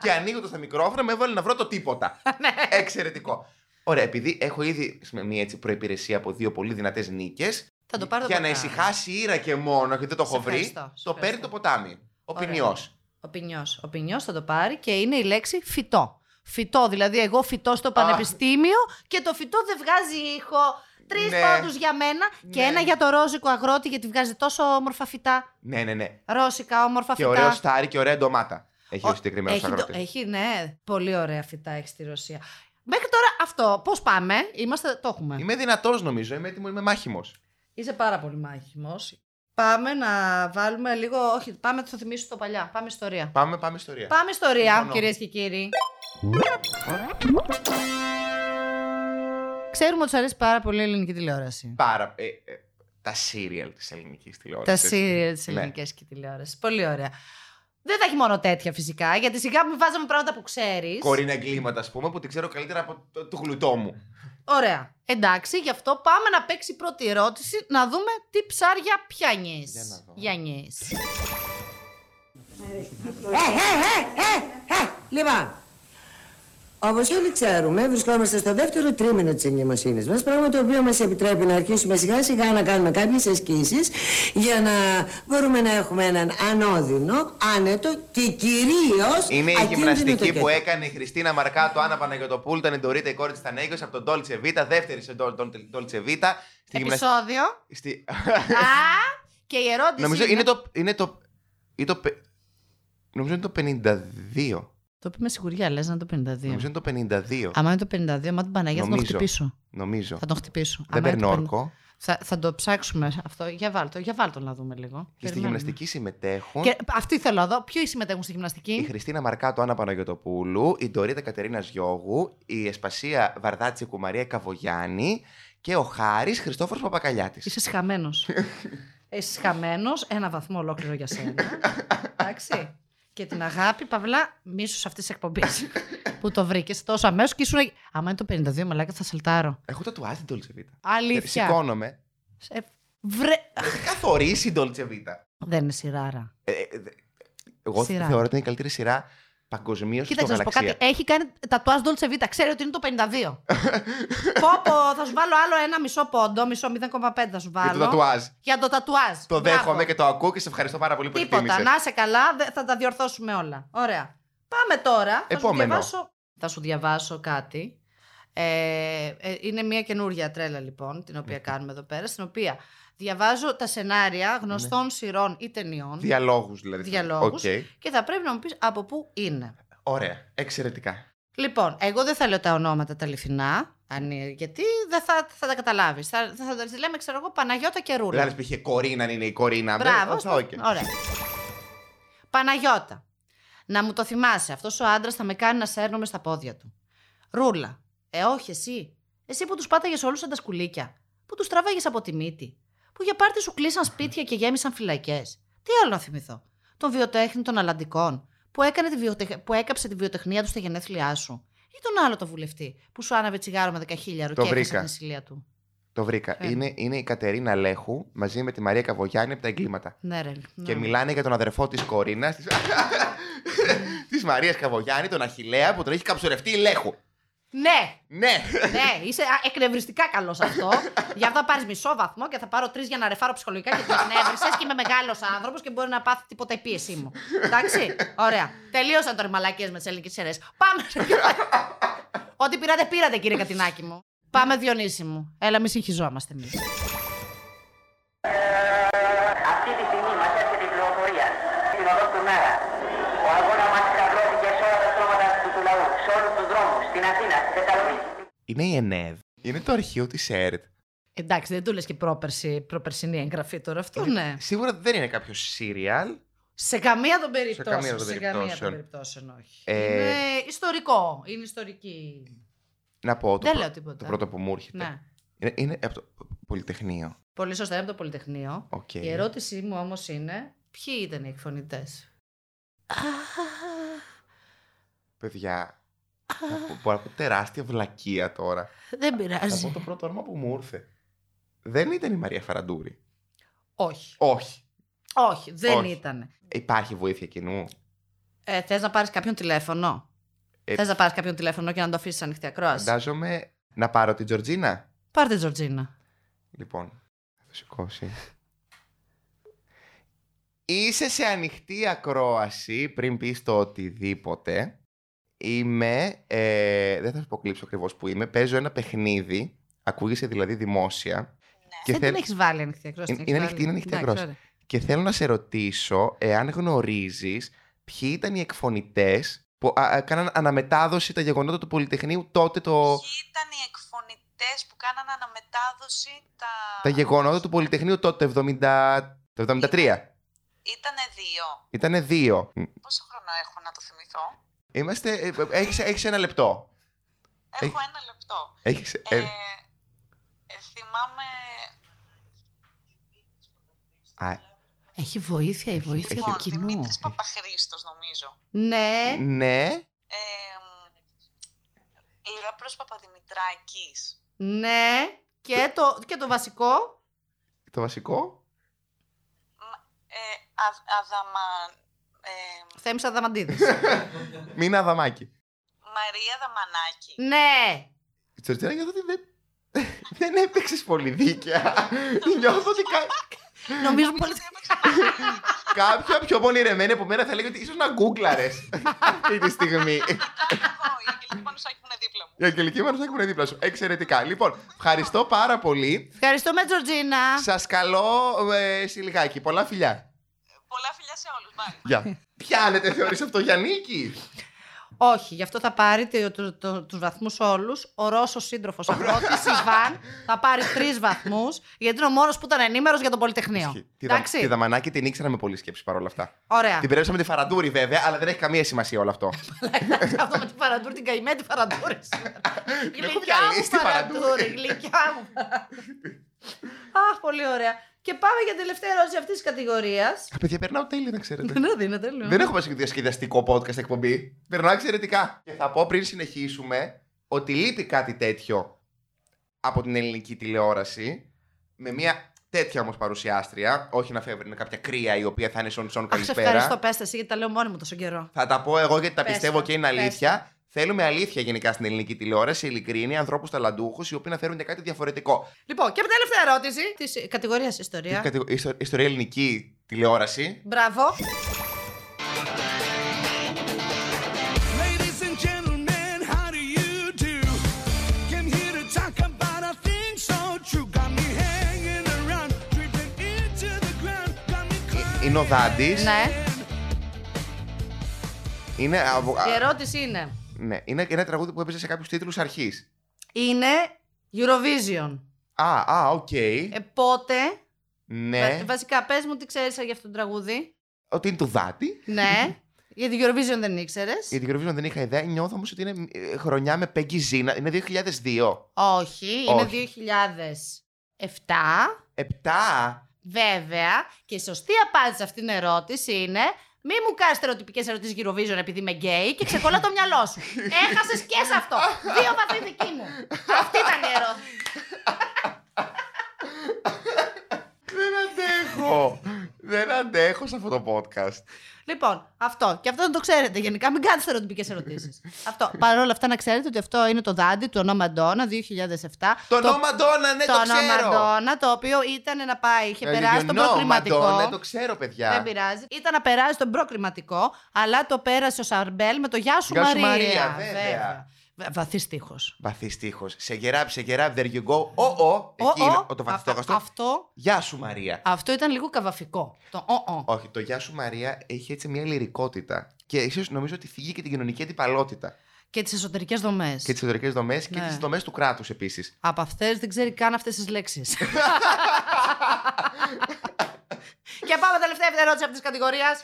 και ανοίγοντα τα μικρόφωνα με έβαλε να βρω το τίποτα. Ναι. Εξαιρετικό. Ωραία, επειδή έχω ήδη ας πούμε, μια έτσι προπηρεσία από δύο πολύ δυνατές νίκες. Θα το πάρω το Για να ποτάμι. ησυχάσει η Ήρα και μόνο, γιατί δεν το Σε έχω βρει, ευχαριστώ, σε το παίρνει ευχαριστώ. το ποτάμι. Ο Ωραία. ποινιό. Ο ποινιός. Ο ποινιός θα το πάρει και είναι η λέξη φυτό. Φυτό, δηλαδή εγώ φυτό στο πανεπιστήμιο και το φυτό δεν βγάζει ήχο. Τρεις Ναι. πόντους για μένα και Ναι. ένα για το ρόζικο αγρότη γιατί βγάζει τόσο όμορφα φυτά. Ναι, ναι, ναι. Ρώσικα, όμορφα Και φυτά. ωραίο στάρι και ωραία ντομάτα. Έχει ο συγκεκριμένος έχει, το- αγρότης. έχει, ναι, πολύ ωραία φυτά έχει στη Ρωσία. Μέχρι τώρα αυτό, πώς πάμε, είμαστε, το έχουμε. Είμαι δυνατός νομίζω. Είμαι έτοιμο, είμαι μάχημος. Είσαι πάρα πολύ μάχημος. Πάμε να βάλουμε λίγο. Όχι, πάμε, θα θυμίσω το παλιά. Πάμε ιστορία. Πάμε, πάμε ιστορία. Πάμε ιστορία, Συμφωνώ. κυρίες και κύριοι. Ξέρουμε ότι σου αρέσει πάρα πολύ η ελληνική τηλεόραση. Πάρα. Ε, ε, τα σύριαλ της ελληνικής Τα τηλεόραση. σύριαλ της Ναι. ελληνική και τηλεόρασης. Πολύ ωραία. Δεν θα έχει μόνο τέτοια φυσικά, γιατί σιγά μην βάζαμε πράγματα που ξέρεις. Κορίνα εγκλήματα, ας πούμε, που την ξέρω καλύτερα από το, το γλουτό μου. Ωραία. Εντάξει, γι' αυτό πάμε να παίξει η πρώτη ερώτηση, να δούμε τι ψάρια πιάνει. Για να δω. Γιάννης. Λοιπόν, όπω όλοι ξέρουμε, βρισκόμαστε στο δεύτερο τρίμηνο της εγκυμοσύνης μας. Πράγμα το οποίο μας επιτρέπει να αρχίσουμε σιγά σιγά να κάνουμε κάποιες ασκήσεις για να μπορούμε να έχουμε έναν ανώδυνο, άνετο και κυρίως. Είναι η γυμναστική που έκανε η Χριστίνα Μαρκάτο, Άννα Παναγιοτοπούλου, ήταν η Ντορίτα η κόρη της Τανέγιο από τον Dolce Vita, δεύτερη σε Dolce Vita. Στη γυμναστική. Επισόδιο. Στη... Α, και η ερώτηση. Νομίζω είναι το. Είναι το, είναι το πε- νομίζω είναι το 52. Το είπε με σιγουριά, λες να είναι το 52. Νομίζω είναι το 52. Άμα είναι το 52, μα την Παναγία θα τον Νομίζω. χτυπήσω. Νομίζω. Θα τον χτυπήσω. Δεν Άμα είναι παίρνω το 50 όρκο. Θα, θα το ψάξουμε αυτό. Για βάλτο, για βάλτο να δούμε λίγο. Και στη Περιμένουμε. γυμναστική συμμετέχουν Και αυτή θέλω να δω. Ποιοι συμμετέχουν στη η γυμναστική. Χριστίνα Μαρκάτο, Άννα Παναγιοτοπούλου, η Ντορίτα Κατερίνα Γιώγου, η Εσπασία Βαρδάτσικου Μαρία Καβογιάννη και ο Χάρης Χριστόφορος Παπακαλιάτης. Είσαι σχαμένος. Είσαι σχαμένος. Ένα βαθμό ολόκληρο για σένα. Εντάξει. Και την αγάπη, παυλά, μίσος αυτή τη εκπομπή. που το βρήκες τόσο αμέσως και ήσουν. Άμα είναι το 52, μαλάκα θα σαλτάρω. Έχω το τουάζ την Dolce Vita. Αλήθεια. Σηκώνομαι. Σε... Βρε... Έχει καθορίσει η Dolce Vita. Δεν είναι σειράρα. Ε, ε, δε- εγώ Σειρά. θεωρώ ότι είναι η καλύτερη σειρά παγκοσμίως στο Κοίταξε να σου πω γαλαξία. κάτι. Έχει κάνει τατουάζ Dolce Vita. Ξέρει ότι είναι το 52. πω, πω, θα σου βάλω άλλο ένα μισό πόντο, μισό 0,5 θα σου βάλω. Για το τατουάζ. Για το τατουάζ. Το Μπράβο. δέχομαι και το ακούω και σε ευχαριστώ πάρα πολύ που Τίποτα. εκτίμησες. Να είσαι καλά, δε- θα τα διορθώσουμε όλα. Ωραία. Πάμε τώρα. Θα σου Επόμενο. διαβάσω, θα σου διαβάσω κάτι. Ε, ε, είναι μια καινούργια τρέλα λοιπόν, την οποία κάνουμε εδώ πέρα, στην οποία διαβάζω τα σενάρια γνωστών σειρών ή ταινιών. Διαλόγους δηλαδή. διαλόγους, Οκ. Και θα πρέπει να μου πεις από πού είναι. Ωραία. Εξαιρετικά. Λοιπόν, εγώ δεν θα λέω τα ονόματα τα αληθινά, αν είναι- γιατί δεν θα, θα τα καταλάβεις. Θα, θα, θα τα λέμε, ξέρω εγώ, Παναγιώτα και Ρούλα. Δηλαδή, π.χ. Κορίνα είναι η Κορίνα. Μπράβο. Δεν- οκ. Ωραία. Παναγιώτα. Να μου το θυμάσαι. Αυτός ο άντρας θα με κάνει να σέρνομαι στα πόδια του. Ρούλα. Ε, όχι εσύ. Εσύ που τους πάταγες όλους σαν τα σκουλήκια. Που τους τράβαγε από τη μύτη. Που για πάρτι σου κλείσαν σπίτια και γέμισαν φυλακές. Τι άλλο να θυμηθώ; Τον βιοτέχνη των Αλλαντικών. Που, έκανε τη βιοτεχ... που έκαψε τη βιοτεχνία του στα γενέθλιά σου. Ή τον άλλο το βουλευτή που σου άναβε τσιγάρο με δεκαχίλιαρο Το και έχασε βρήκα. την ασυλία του. Το βρήκα. Ε. Είναι, είναι η Κατερίνα Λέχου μαζί με τη Μαρία Καβογιάννη από τα εγκλήματα. Ναι, ρε. Και ναι. μιλάνε για τον αδερφό της Κορίνας, τη της Μαρίας Καβογιάννη, τον Αχηλέα, που τον έχει καψουρευτεί η Λέχου. Ναι, Ναι! ναι, είσαι α, εκνευριστικά καλός αυτό. Γι' αυτό θα πάρεις μισό βαθμό και θα πάρω τρεις για να ρεφάρω ψυχολογικά γιατί με εκνεύρισες και είμαι μεγάλος άνθρωπος και μπορεί να πάθει τίποτα η πίεσή μου. Εντάξει, ωραία. Τελείωσαν τώρα οι μαλακίες με τις ελληνικές σειρές. Πάμε. Ό,τι πήρατε, πήρατε, κύριε Κατινάκη μου. Πάμε, Διονύση μου. Έλα, μη συγχυζόμαστε εμείς. Είναι η ΕΝΕΔ. Είναι το αρχείο της ΕΡΤ. Εντάξει, δεν του λες και πρόπερση, προπερσινή εγγραφή τώρα. Αυτό ναι. Σίγουρα δεν είναι κάποιο σίριαλ. Σε καμία των περιπτώσεων. καμία των σε καμία των περιπτώσεων. περιπτώσεων, όχι. Ε, Είναι ιστορικό. Είναι ιστορική. Να πω το, Δεν πρω- λέω τίποτα. το πρώτο που μου έρχεται. Ναι. Είναι, είναι από το Πολυτεχνείο. Πολύ σωστά, είναι από το Πολυτεχνείο. Οκ. Η ερώτησή μου όμως είναι, ποιοι ήταν οι εκφωνητές; Παιδιά. Θα πω- Μπορώ να πω τεράστια βλακεία τώρα. Δεν Θα πειράζει. πω το πρώτο όνομα που μου ήρθε. Δεν ήταν η Μαρία Φαραντούρη. Όχι. Όχι. Όχι, δεν Όχι. ήταν. Υπάρχει βοήθεια κοινού; Ε, Θες να πάρεις κάποιον τηλέφωνο; Ε, Θες να πάρεις κάποιον τηλέφωνο και να το αφήσεις ανοιχτή ακρόαση; Φαντάζομαι να πάρω την Τζορτζίνα. Πάρε τη Τζορτζίνα. Λοιπόν, θα το σηκώσει. Είσαι σε ανοιχτή ακρόαση πριν πεις το οτιδήποτε. Είμαι, ε, δεν θα σου πω κλείψω ακριβώς που είμαι, παίζω ένα παιχνίδι, ακούγεσαι δηλαδή δημόσια. Και, Δεν θέλ- την έχεις βάλει ανοιχτή ακρόαση. Είναι- την έχεις είναι ανοιχτή, βάλει. είναι ανοιχτή Εντάξει, ακρόαση. ωραία. και θέλω να σε ρωτήσω εάν γνωρίζεις ποιοι ήταν οι εκφωνητές που α, α, κάναν αναμετάδοση τα γεγονότα του Πολυτεχνείου τότε το... Ποιοι ήταν οι εκφωνητές που κάνανε αναμετάδοση τα... Τα γεγονότα του Πολυτεχνείου τότε το 70... το 73. Ήτανε δύο. Ήτανε δύο. Πόσο χρόνο έχω να το θυμηθώ; Είμαστε. ε, ε, Έχεις, έχεις ένα λεπτό. Έχω Έχ- ένα λεπτό. Έχεις, Ε, ε, ε, θυμάμαι... α, Έχει βοήθεια η βοήθεια Λοιπόν, του κοινού. Δημήτρης Παπαχρήστος νομίζω. Ναι. ναι. Ε, Λάπρος Παπαδημητράκης. Ναι. Και το, και το βασικό. Το βασικό. Ε, Α, αδαμα... Ε, Θέμης Αδαμαντίδης. Μίνα Αδαμάκη. Μαρία Δαμανάκη. ναι. Η Τζορτζίνα νιώθω ότι δεν. δεν έπαιξες πολύ δίκαια. νιώθω ότι κα... Νομίζω πολύ. κάποια πιο πονηρεμένη από μένα θα λέγει ότι ίσως να γκούγκλαρες αυτή τη στιγμή. Εγώ, η Αγγελική Πανουσάκη που είναι δίπλα μου. Η Αγγελική Μανουσάκη που είναι δίπλα σου. Εξαιρετικά. Λοιπόν, ευχαριστώ πάρα πολύ. Ευχαριστούμε, Τζορτζίνα. Σας καλώ ε, σε λιγάκι. Πολλά φιλιά. Πολλά φιλιά σε όλους. Bye. Γεια. Πιάνετε, θεωρείς αυτό για νίκη; Όχι, γι' αυτό θα πάρει το, το, το, τους βαθμούς όλους. Ο Ρώσος σύντροφος αγρότης, Ιβάν, θα πάρει τρεις βαθμούς, γιατί είναι ο μόνος που ήταν ενήμερος για το Πολυτεχνείο. Τη, δα, Εντάξει, τη Δαμανάκη την ήξερα με πολλή σκέψη παρόλα αυτά. ωραία. Την περάσαμε τη Φαραντούρη βέβαια, αλλά δεν έχει καμία σημασία όλο αυτό. Αυτό με τη Φαραντούρη, την καημένη τη Φαραντούρη. έχω Γλυκιά μου διαλύσει τη Φαραντούρη. Φαραντούρη, γλυκιά μου. Αχ, πολύ ωραία. Και πάμε για την τελευταία ερώτηση αυτής της κατηγορίας. Α, παιδιά, περνάω τέλεια, να ξέρετε. Δεν είναι τέλειο. δεν έχω πάει διασκεδαστικό podcast εκπομπή. Περνάω εξαιρετικά. Και θα πω πριν συνεχίσουμε ότι λείπει κάτι τέτοιο από την ελληνική τηλεόραση. Με μια τέτοια όμως παρουσιάστρια. Όχι να φεύγει κάποια κρύα η οποία θα είναι σον σον Αχ, σε καλησπέρα. ευχαριστώ, πέστε εσύ, γιατί τα λέω μόνη μου τόσο καιρό. Θα τα πω εγώ γιατί τα Πες πιστεύω τα, και είναι πες αλήθεια. Θέλουμε αλήθεια γενικά στην ελληνική τηλεόραση, ειλικρίνη, ανθρώπους ταλαντούχους, οι οποίοι να φέρουν κάτι διαφορετικό. Λοιπόν, και από την τελευταία ερώτηση της κατηγορίας Ιστορία. Κατηγο... Ιστορία ελληνική τηλεόραση. Μπράβο. Ε, είναι ο Δάντης. Ναι. Είναι... Η ερώτηση είναι ναι, είναι ένα τραγούδι που έπαιζε σε κάποιους τίτλους αρχής. Είναι Eurovision. Α, α, οκ. Ε, πότε; ναι. Βα- βασικά, πες μου τι ξέρεις για αυτό το τραγούδι. Ότι είναι του Δάντη. ναι. Γιατί Eurovision δεν ήξερες. Για την Eurovision δεν είχα ιδέα. Νιώθω όμως ότι είναι ε, χρονιά με Peggy Zina. Είναι 2002. Όχι, είναι Όχι. 2007. Επτά. Βέβαια. Και η σωστή απάντηση σε αυτήν την ερώτηση είναι. Μη μου κάνεις στερεοτυπικές ερωτήσεις Eurovision επειδή είμαι γκέι και ξεκολλά το μυαλό σου. Έχασες και σε αυτό. Δύο βαθμοί δική μου. Αυτή ήταν η ερώτηση. Δεν αντέχω. Δεν αντέχω σε αυτό το podcast. Λοιπόν, αυτό. Και αυτό να το ξέρετε. Γενικά, μην κάνετε στερεοτυπικές ερωτήσεις. αυτό. Παρ' όλα αυτά, να ξέρετε ότι αυτό είναι το δάντι του ονόμα Ντόνα 2007. Το όνομα Ντόνα, ναι, το, το ξέρω. όνομα Ντόνα, το οποίο ήταν να πάει, είχε Ε, περάσει τον you know, προκριματικό. Madonna, το ξέρω, παιδιά. Δεν πειράζει. Ήταν να περάσει τον προκριματικό, αλλά το πέρασε ο Σαρμπέλ με το Γεια σου Γεια σου, Μαρία. Μαρία, βέβαια. Βαθύς τείχο. Βαθύς τείχο. Σε γεράπ, σε γεράπ, there you go. Ο, ο, εκείνο, ο, το βαθιστόχαστο. Αυτό, Γεια σου Μαρία. αυτό ήταν λίγο καβαφικό. Το ο, ο. Όχι, το Γεια σου Μαρία έχει έτσι μια λυρικότητα. Και ίσως νομίζω ότι θίγει και την κοινωνική αντιπαλότητα. Και τις εσωτερικές δομές. Και τις εσωτερικές δομές και Ναι. τις δομές του κράτους επίσης. Από αυτές δεν ξέρει καν αυτές τις λέξεις. και πάμε τελευταία ερώτηση αυτή τη κατηγορία.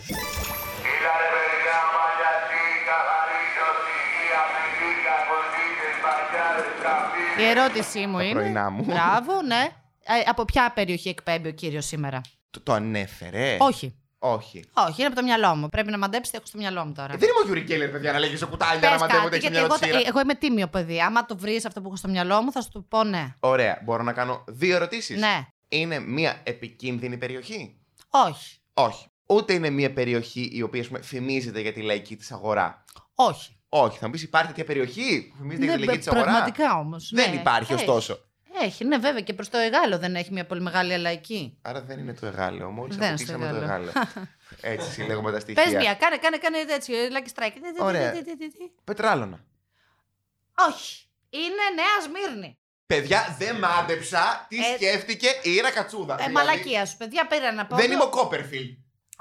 Η ερώτησή μου Τα είναι. πρωινά μου. Μπράβο, ναι. Ε, από ποια περιοχή εκπέμπει ο κύριος σήμερα; Το, το ανέφερε. Όχι. Όχι. Όχι, είναι από το μυαλό μου. Πρέπει να μαντέψετε, έχω στο μυαλό μου τώρα. Ε, δεν είμαι ο Γιουρι Κέλλερ, παιδιά, να λέγεις σε κουτάλια να Πες μαντεύω κάτι, ότι έχει γιατί μια εγώ, σειρά. ε, εγώ είμαι τίμιο παιδί. Άμα το βρεις αυτό που έχω στο μυαλό μου, θα σου το πω ναι. Ωραία, μπορώ να κάνω δύο ερωτήσεις; Ναι. Είναι μια επικίνδυνη περιοχή; Όχι. Όχι. Ούτε είναι μια περιοχή η οποία ας πούμε, φημίζεται για τη λαϊκή της αγορά; Όχι. Όχι. Θα μου πεις, υπάρχει τέτοια περιοχή που φημίζεται για τη λαϊκή της αγορά; Ναι, πραγματικά όμως. Δεν υπάρχει, ωστόσο. Έχει, ναι, βέβαια. Και προς το Εγάλο δεν έχει μια πολύ μεγάλη αλαϊκή. Άρα δεν είναι το εγάλεο. Μόλις Δεν είναι στο αποκτήσαμε το Εγάλεο. εγάλεο. Έτσι συλλέγουμε τα στοιχεία. Πες μια, κάνε, κάνε, κάνε έτσι. Lucky strike. Τι, τι, Ωραία. τι, τι, τι, τι. Πετράλωνα. Όχι. Είναι Νέα Σμύρνη. Παιδιά, δεν μάντεψα τι Ε, σκέφτηκε η Ήρα Κατσούδα. Ε, Δηλαδή, μαλακία σου, παιδιά, πήρα να πω. Δεν είμαι ο Κόπερφιλ.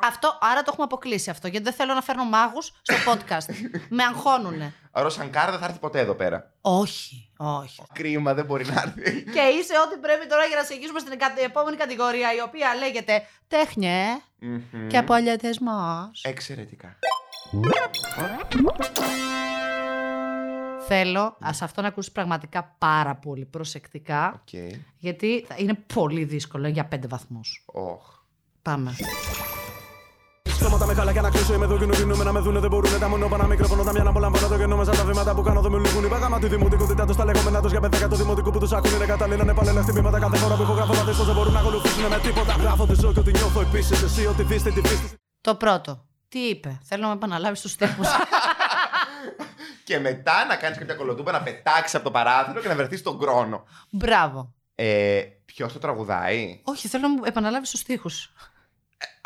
Αυτό, άρα το έχουμε αποκλείσει αυτό. Γιατί δεν θέλω να φέρνω μάγους στο podcast. Με αγχώνουνε. Άρα ο Σανκάρα δεν θα έρθει ποτέ εδώ πέρα. Όχι, όχι. Κρίμα, δεν μπορεί να έρθει. Και είσαι ό,τι πρέπει τώρα για να συνεχίσουμε στην εκα- επόμενη κατηγορία, η οποία λέγεται Τέχνιε Μμμ. και απολιατισμό. Εξαιρετικά. Θέλω σε αυτό να ακούσεις πραγματικά πάρα πολύ προσεκτικά, Οκ. γιατί θα- είναι πολύ δύσκολο για πέντε βαθμούς. Οχ. Πάμε. Στόματα μεγάλα για να κλείσω. Είμαι εδώ και νοκινούμε να με δούνε. Δεν μπορούν τα μονόπανα μικρόφωνο. Τα μια να απολαμβάνω το κενό μέσα τα βήματα που κάνω. Δεν με λυγούν. Είπα τη δημοτικότητα τους. Τα λεγόμενα τους για παιδάκια του δημοτικού που τους ακούν. Είναι κατάλληλα να επανέλα χτυπήματα κάθε φορά που ηχογραφώ. Τα δίσκο δεν μπορούν να ακολουθήσουν με τίποτα. Γράφω τη ζω και ότι νιώθω επίσης. Εσύ ότι δίστε τη φύση. Το πρώτο. Τι είπε, θέλω να με επαναλάβεις τους τύπους. Και μετά να κάνεις κάποια κολοτούπα, να πετάξεις από το παράθυρο και να βρεθείς στον κρόνο. Μπράβο. Ε, Ποιος το τραγουδάει; Όχι, θέλω να μου επαναλάβεις τους τοίχου.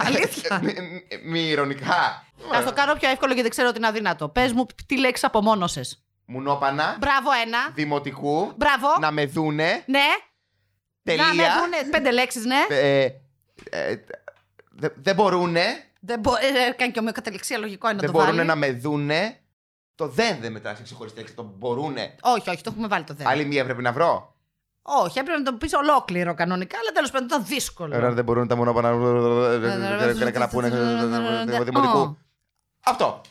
Αλήθεια. Μη- μη- Μη ηρωνικά. Να το κάνω πιο εύκολο γιατί ξέρω ότι είναι αδύνατο. Πες μου τι λέξεις απομόνωσε. Μουνόπανα. Μπράβο, ένα. Δημοτικού. Μπράβο. Να με δούνε. Ναι. Τελεία. Να με δούνε. Πέντε λέξεις, ναι. Ε, ε, δε- δεν μπορούνε. Δεν μπορεί. Ε, κάνει και ομοιοκαταληξία, λογικό είναι να Δεν το μπορούν βάλει. να με δούνε. Το δεν δεν μετράει σε ξεχωριστή λέξη. Το μπορούνε. Όχι, όχι, το έχουμε βάλει το θέμα. Άλλη μία πρέπει να βρω. Όχι, έπρεπε να το πει ολόκληρο κανονικά, αλλά τέλο πάντων ήταν δύσκολο. Ωραία, δεν μπορούν τα μονόπανα να πούνε δημοτικού. Αυτό.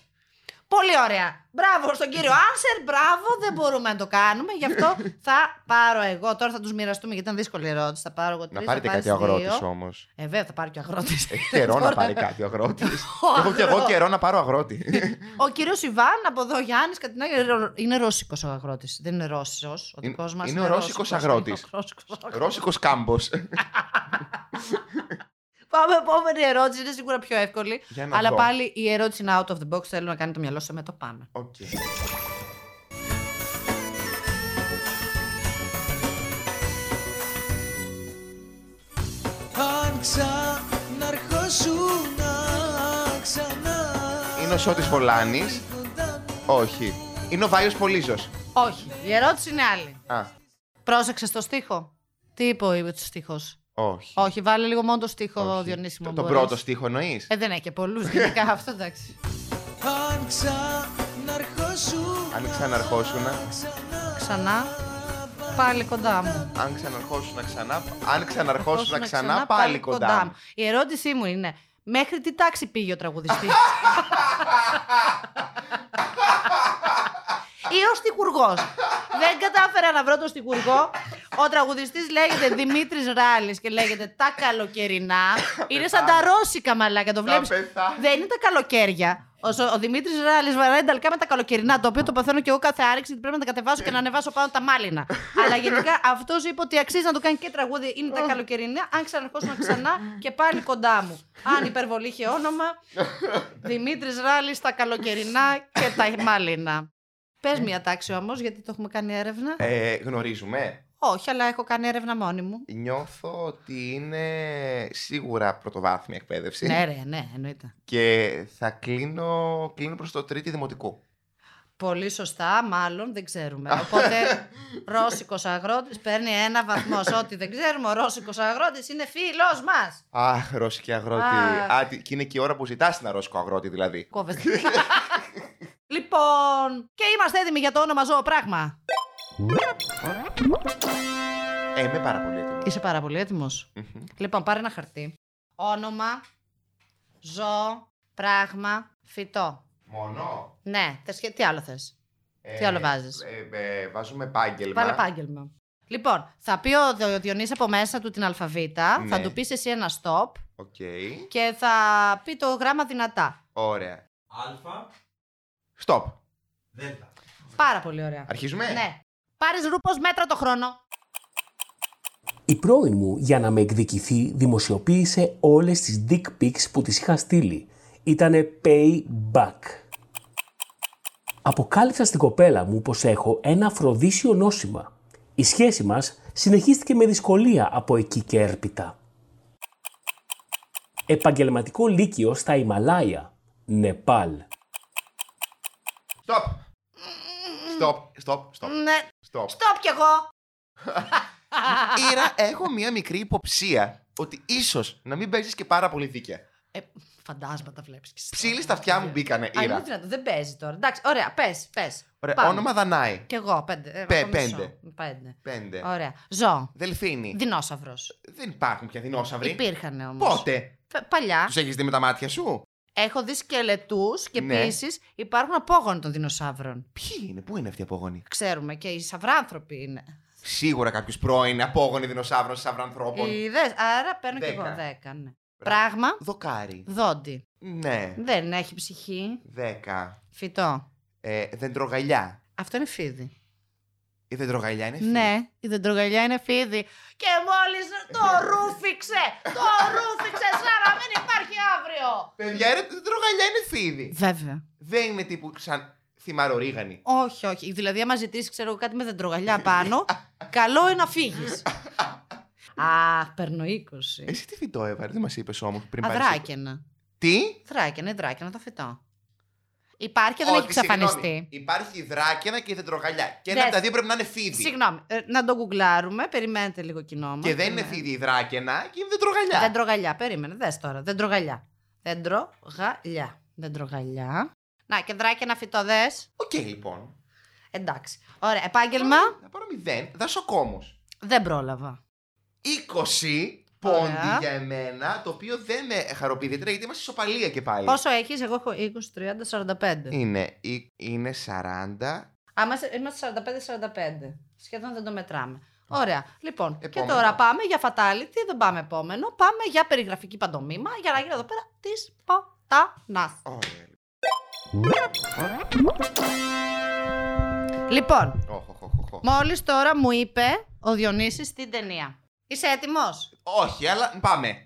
Πολύ ωραία. Μπράβο στον κύριο Άνσερ, μπράβο. Δεν μπορούμε να το κάνουμε. Γι' αυτό θα πάρω εγώ. Τώρα θα τους μοιραστούμε γιατί ήταν δύσκολη ερώτηση. Θα πάρω εγώ τρεις. Να πάρετε κάτι ο αγρότης όμως. Ε, βέβαια θα πάρει και ο αγρότης. Έχει καιρό να πάρει κάτι ο αγρότης. Έχω και εγώ καιρό να πάρω αγρότη. Ο κύριος Ιβάν από εδώ, Γιάννης, Κατινά, είναι ρώσικος ο αγρότης. Δεν είναι Ρώσος. Ο Είναι- δικός μας είναι ο ρώσικος αγρότης. Ρώσικος κάμπος. Πάμε επόμενη ερώτηση. Είναι σίγουρα πιο εύκολη. Για να Αλλά δω. πάλι η ερώτηση είναι out of the box. Θέλω να κάνει το μυαλό σου με το πάμε. Οκ. Αν ξαναρχόσουν ξανά. Είναι ο Σώτης Φολάνης. Όχι. Είναι ο Βάιος Πολύζος. Όχι. Η ερώτηση είναι άλλη. Α, Πρόσεξε το στίχο. Τι είπε ο στίχος; Όχι. Όχι, βάλε λίγο μόνο το στίχο Όχι. Διονύση μου. Το- Τον μπορείς. πρώτο στίχο εννοείς; Ε, δεν έχει και πολλούς γενικά αυτό, εντάξει. Αν ξαναρχόσουν Αν ξαναρχόσουν. Ξανά, πάλι κοντά μου. Αν ξαναρχόσουν ξανά. Αν ξαναρχόσουν Ώσουν ξανά, πάλι κοντά. μου. Η ερώτησή μου είναι, μέχρι τι τάξη πήγε ο τραγουδιστής; Ή ο στιχουργός. Δεν κατάφερα να βρω τον στιχουργό. Ο τραγουδιστής λέγεται Δημήτρης Ράλης και λέγεται Τα καλοκαιρινά. Είναι σαν τα ρώσικα μαλάκα, το βλέπεις; πεθάνω. Δεν είναι τα καλοκαίρια. Ο, ο Δημήτρης Ράλης βαράει ταλικά με τα καλοκαιρινά, το οποίο το παθαίνω και εγώ κάθε άρεξη, γιατί πρέπει να τα κατεβάσω και να ανεβάσω πάνω τα μάλινα. Αλλά γενικά αυτός είπε ότι αξίζει να το κάνει και τραγούδι. Είναι τα καλοκαιρινά, αν ξαναρχόσουν ξανά και πάλι κοντά μου. Αν υπερβολή είχε όνομα, Δημήτρης Ράλης τα καλοκαιρινά και τα μάλινα. Πες μια τάξη όμως, γιατί το έχουμε κάνει έρευνα. Ε, γνωρίζουμε. Όχι, αλλά έχω κάνει έρευνα μόνη μου. Νιώθω ότι είναι σίγουρα πρωτοβάθμια εκπαίδευση. ναι, ρε, ναι, εννοείται. Και θα κλείνω, κλείνω προς το τρίτη δημοτικού. Πολύ σωστά, μάλλον δεν ξέρουμε. Οπότε, Ρώσικος αγρότης παίρνει ένα βαθμό. Σε ό,τι δεν ξέρουμε, ο Ρώσικος αγρότης είναι φίλος μας. Αχ, ρώσικη αγρότη. Αχ. Α, τι- και είναι και η ώρα που ζητάς ένα ρώσικο αγρότη δηλαδή. Κόβεται. λοιπόν, και είμαστε έτοιμοι για το όνομα ζώο πράγμα. Ε, είμαι πάρα πολύ έτοιμος. Είσαι πάρα πολύ έτοιμος. Λοιπόν, πάρε ένα χαρτί. Όνομα, ζώο, πράγμα, φυτό. Μόνο; Ναι, θες και- τι άλλο θες; Τι άλλο βάζεις; Ε, ε, βάζουμε επάγγελμα. Βάλε επάγγελμα. Λοιπόν, θα πει ο Διο- Διονύσης από μέσα του την αλφαβήτα, Ναι. θα του πεις εσύ ένα stop Οκ. και θα πει το γράμμα δυνατά. Ωραία. Άλφα, Stop. δέλτα. Πάρα πολύ ωραία. Αρχίζουμε; Ναι. Πάρεις ρούπος μέτρα το χρόνο. Η πρώην μου, για να με εκδικηθεί, δημοσιοποίησε όλες τις dick pics που της είχα στείλει. Ήτανε payback. Αποκάλυψα στην κοπέλα μου πως έχω ένα αφροδίσιο νόσημα. Η σχέση μας συνεχίστηκε με δυσκολία από εκεί και έρπιτα. Επαγγελματικό λύκειο στα Ιμαλάια, Νεπάλ. Stop. Stop. Stop. Stop. Ναι. Stop. Stop κι εγώ. Ήρα, έχω μία μικρή υποψία ότι ίσως να μην παίζεις και πάρα πολύ δίκαια. Ε, φαντάσματα βλέπεις. και εσύ. Ψήλοι στα αυτιά μου μπήκανε, Α, είναι Ήρα. δυνατό. Δεν παίζει τώρα. Εντάξει, ωραία, πες, πες. Ωραία, Πάμε. όνομα Δανάη. Κι εγώ, πέντε. Ε, Πε- ακόμα μισό. πέντε. Πέντε. Πέντε. Ωραία. Ζώο. Δελφίνη. Δεινόσαυρος. Δεν υπάρχουν πια δεινόσαυροι. Υπήρχαν όμως. Πότε; Π- Παλιά. Τους έχεις δει με τα μάτια σου; Έχω δει σκελετούς και Ναι. επίση υπάρχουν απόγονοι των δεινοσαύρων. Ποιοι είναι, πού είναι αυτοί οι απόγονοι; Ξέρουμε και οι σαυράνθρωποι είναι. Σίγουρα κάποιος πρώην απόγονοι δεινοσαύρων σαυρανθρώπων. Είδες, άρα παίρνω κι εγώ Δέκα. δέκα. Ναι. Πράγμα. Δοκάρι. Δόντι. Ναι. Δεν έχει ψυχή. Δέκα. Φυτό. Ε, δεντρογαλιά. Αυτό είναι φίδι. Η δεντρογαλιά είναι φύλλη. Ναι, η δεντρογαλιά είναι φίδι. Και μόλις το ρούφιξε! Το ρούφιξε σαν να μην υπάρχει αύριο! Παιδιά, ρε, η δεντρογαλιά είναι φίδι. Βέβαια. Δεν είναι τύπου σαν θυμαρορίγανη. Όχι, όχι. Δηλαδή, άμα ζητήσεις, ξέρω εγώ, κάτι με δεντρογαλιά πάνω, καλό είναι να φύγεις. Αχ, παίρνω 20. Εσύ τι φυτό έβαλες, δεν μας είπες όμως πριν πάρεις- Αδράκαινα. Τι; Δράκαινα, είναι δράκαινα το φυτό. Υπάρχει και δεν Όχι, έχει εξαφανιστεί. συγγνώμη. Υπάρχει η δράκαινα και η δεντρογαλιά. Και ένα Δες. από τα δύο πρέπει να είναι φίδι. Συγγνώμη, ε, να το γκουγκλάρουμε. Περιμένετε λίγο κοινό μας. Και δεν είναι φίδι η δράκαινα και η δεντρογαλιά. Δεντρογαλιά, περίμενε. Δες τώρα. Δεντρογαλιά. Δεντρογαλιά. Δεντρογαλιά. Να και δράκαινα φυτό, δες. Οκ, λοιπόν. Εντάξει. Ωραία. Επάγγελμα. Να πάρω μηδέν. Δασοκόμος. Δεν πρόλαβα. 20 πόντοι Ωραία. για εμένα, το οποίο δεν με χαροποιεί ιδιαίτερα γιατί είμαστε ισοπαλία και πάλι. Πόσο έχεις, εγώ έχω 20, 30, 45. Είναι, ή- είναι 40. Άμα σε- είμαστε 45-45. Σχεδόν δεν το μετράμε. Ωραία. Λοιπόν, και Επόμενο. τώρα πάμε για fatality, δεν πάμε επόμενο. Πάμε για περιγραφική παντομήμα για να γίνει εδώ πέρα της ποτάνα. Ωραία. Λοιπόν, Οχ, οχ, οχ, οχ. μόλις τώρα μου είπε ο Διονύσης την ταινία. Είσαι έτοιμος; Όχι, αλλά πάμε.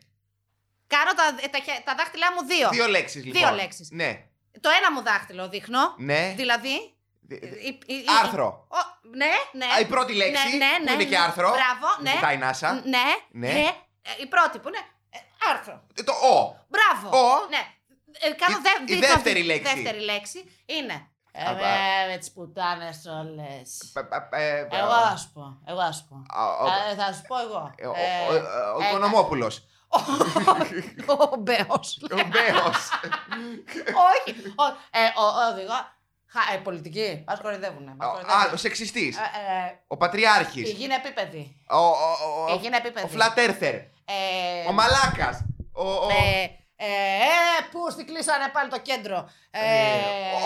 Κάνω τα, ε, τα, χε- τα δάχτυλά μου δύο. Δύο λέξεις λοιπόν. Δύο λέξεις. Ναι. Το ένα μου δάχτυλο δείχνω. Ναι. Δηλαδή. Δι- η- η- η- Άρθρο. Ο- ναι, ναι. Α, η πρώτη λέξη, Ναι, ναι, που ναι, είναι ναι. και άρθρο. Μπράβο, ναι. Βουτάει η NASA. Ναι, Ναι. ναι. Ε, η πρώτη που είναι. ε, άρθρο. Ε, Το Ο. Μπράβο. Ο. Ναι. Ε, κάνω Η- δε- η δείχνω δεύτερη αυτή- λέξη. δεύτερη λέξη είναι Ε, Α, με, με τις πουτάνες όλες. Ε, ε, ε, Εγώ θα σου πω, εγώ θα σου πω. Α, ο- Ε, θα σου πω εγώ. ε, ο- Ε, ο- ο- Ο ε, Οικονομόπουλος. Ο Μπέος. Ο Μπέος. Όχι, όχι. Ε, ο, ο οδηγό. Χα, ε, πολιτικοί. Μας κοροϊδεύουνε. μας Α, κοροϊδεύουνε. ο σεξιστής. Ε, ε, Ο η Πατριάρχης. γη είναι επίπεδη. Ο- ο- ο- Η γη είναι επίπεδη. Ο Φλατέρθερ. Ε, Ο Μαλάκας. Ο- ο- Ε, ε, ε, πού στην κλείσανε πάλι το κέντρο. Ε,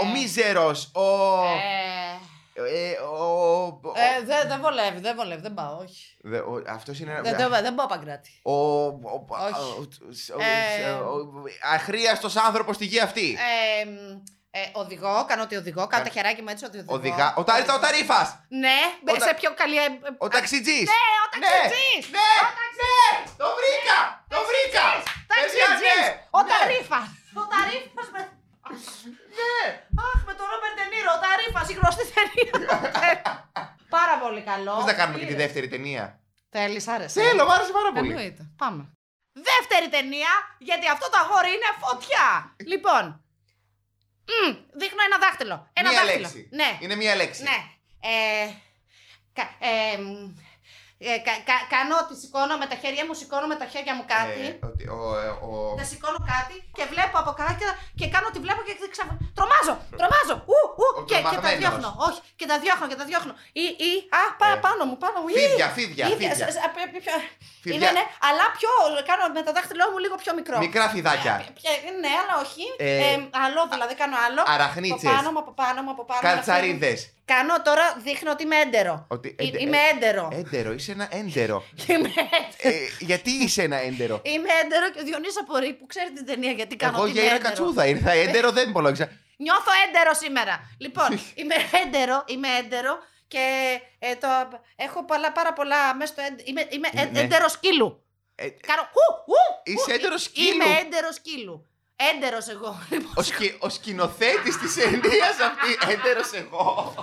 ο Μίζερος. Ο. ε, ε, ο- ο- ε, δεν δεν βολεύει, δεν βολεύει, δεν πάω, όχι. Δε- ο- Αυτός είναι. Δεν, δεν, δεν πάω παγκράτη. Ο. ο- Όχι. ο- ο- Ε, ο- Αχρίαστος άνθρωπος στη γη αυτή. Ε, μ, ε, οδηγό, κάνω ότι οδηγό, κάνω τα χεράκια μου έτσι ότι οδηγό. Οδηγά. Ο Ταρίφα, ο Ταρίφας. Ναι, Ο τα- σε πιο καλή. ε, ε, Ο ταξιτζής. Ναι, ο ταξιτζής. Ναι, ναι, το βρήκα, το βρήκα. Παιδιά, Ταξιτζής. ναι, Ο ναι. Ταρίφας. Ο Ταρίφας με... Ναι. Αχ, με τον Ρόμπερ Ντενίρο, ο Ταρίφας, η γνωστή ταινία. Πάρα πολύ καλό. Πώς να κάνουμε και τη δεύτερη ταινία; Θέλεις, άρεσε. Θέλω, μ' άρεσε πάρα πολύ. Εννοείται. Πάμε. Δεύτερη ταινία, γιατί αυτό το αγόρι είναι φωτιά. λοιπόν. μ, δείχνω ένα δάχτυλο. Ένα Μία δάχτυλο. λέξη. Ναι. Είναι μία λέξη. Ναι. Ε, κα, ε, μ, ε, κα, κα- κάνω ότι σηκώνω με τα χέρια μου, σηκώνω με τα χέρια μου κάτι. Ε, ότι ο, ε, ο- Δεν σηκώνω κάτι και βλέπω από κάτω και, και κάνω ότι βλέπω και ξαφ... Τρομάζω! Τρομάζω! Ου, ου, Ο και, και τα τρομαγμένος. διώχνω. Όχι, και τα διώχνω και τα διώχνω. Ή, ή, α, πά, Ε, πάνω μου, πάνω μου. Ή, φίδια, φίδια, ή, φίδια. σ- σ- α, π- πιο- Φίδια. Είναι, ναι, αλλά πιο, κάνω με το δάχτυλό μου λίγο πιο μικρό. Μικρά φιδάκια. Ποια- ναι, αλλά όχι. Ε, Ε, άλλο, δηλαδή κάνω άλλο. αραχνίτσες. Από πάνω μου, από πάνω μου, από πάνω μου. Καρτσαρίδες. Κάνω τώρα, δείχνω ότι είμαι έντερο. Ότι, Ε, έντε- Είμαι ε, έντερο. Έντερο, είσαι ένα έντερο. Είμαι Ε, γιατί είσαι ένα έντερο; Είμαι έντερο και ο Διονύσης απορεί που ξέρει την ταινία γιατί κάνω Εγώ ότι για είμαι είναι έντερο. κατσούδα ήρθα. Έντερο δεν υπολόγισα. Νιώθω έντερο σήμερα. Λοιπόν, είμαι έντερο, είμαι έντερο και ε, το, έχω πολλά, πάρα πολλά μέσα στο έντερο. Είμαι, είμαι ε, Ναι. έντερο σκύλου. Ε, Κάνω ου, ου, Είσαι ου, έντερος ε, σκύλου. Είμαι έντερο σκύλου. Έντερος εγώ. Λοιπόν, Ο, σκη, ο σκηνοθέτης της ταινίας αυτή, έντερος εγώ.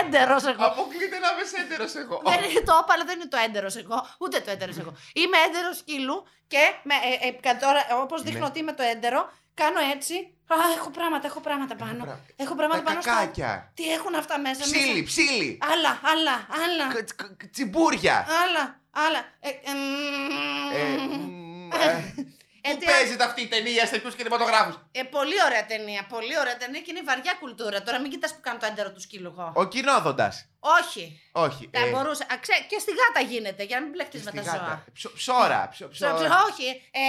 έντερος εγώ. Αποκλείται να είμαι έντερος εγώ. Δεν είναι το όπα, αλλά δεν είναι το έντερος εγώ, ούτε το έντερος εγώ. Είμαι έντερος σκύλου και με, ε, ε, κα- τώρα, όπως δείχνω Ναι. ότι είμαι το έντερο, κάνω έτσι. Α, έχω πράγματα, έχω πράγματα πάνω. πράγματα. Έχω πράγματα Τα πάνω στα. κακάκια. Τι έχουν αυτά μέσα. Ψήλι, μέσα. ψήλι. Άλλα, άλλα, άλλα. Κα- κα- κα- Τσιμπούρια. Άλλα, άλλα. Ε, ε, μ, Ε, μ, ε, ε, Πού τι- παίζεται αυτή η ταινία σε ποιους κινηματογράφους; ε, πολύ ωραία ταινία, πολύ ωραία ταινία και είναι βαριά κουλτούρα. Τώρα μην κοιτάς που κάνω το έντερο του σκύλου εγώ. Ο κοινόδοντας. Όχι. Όχι. Θα ε, μπορούσε. Α, ξέ, και στη γάτα γίνεται, για να μην μπλεχτείς με στη τα γάτα. ζώα. Ψω- Ψώρα. ψω- Ψω- ψω- ψω- Όχι. Ε,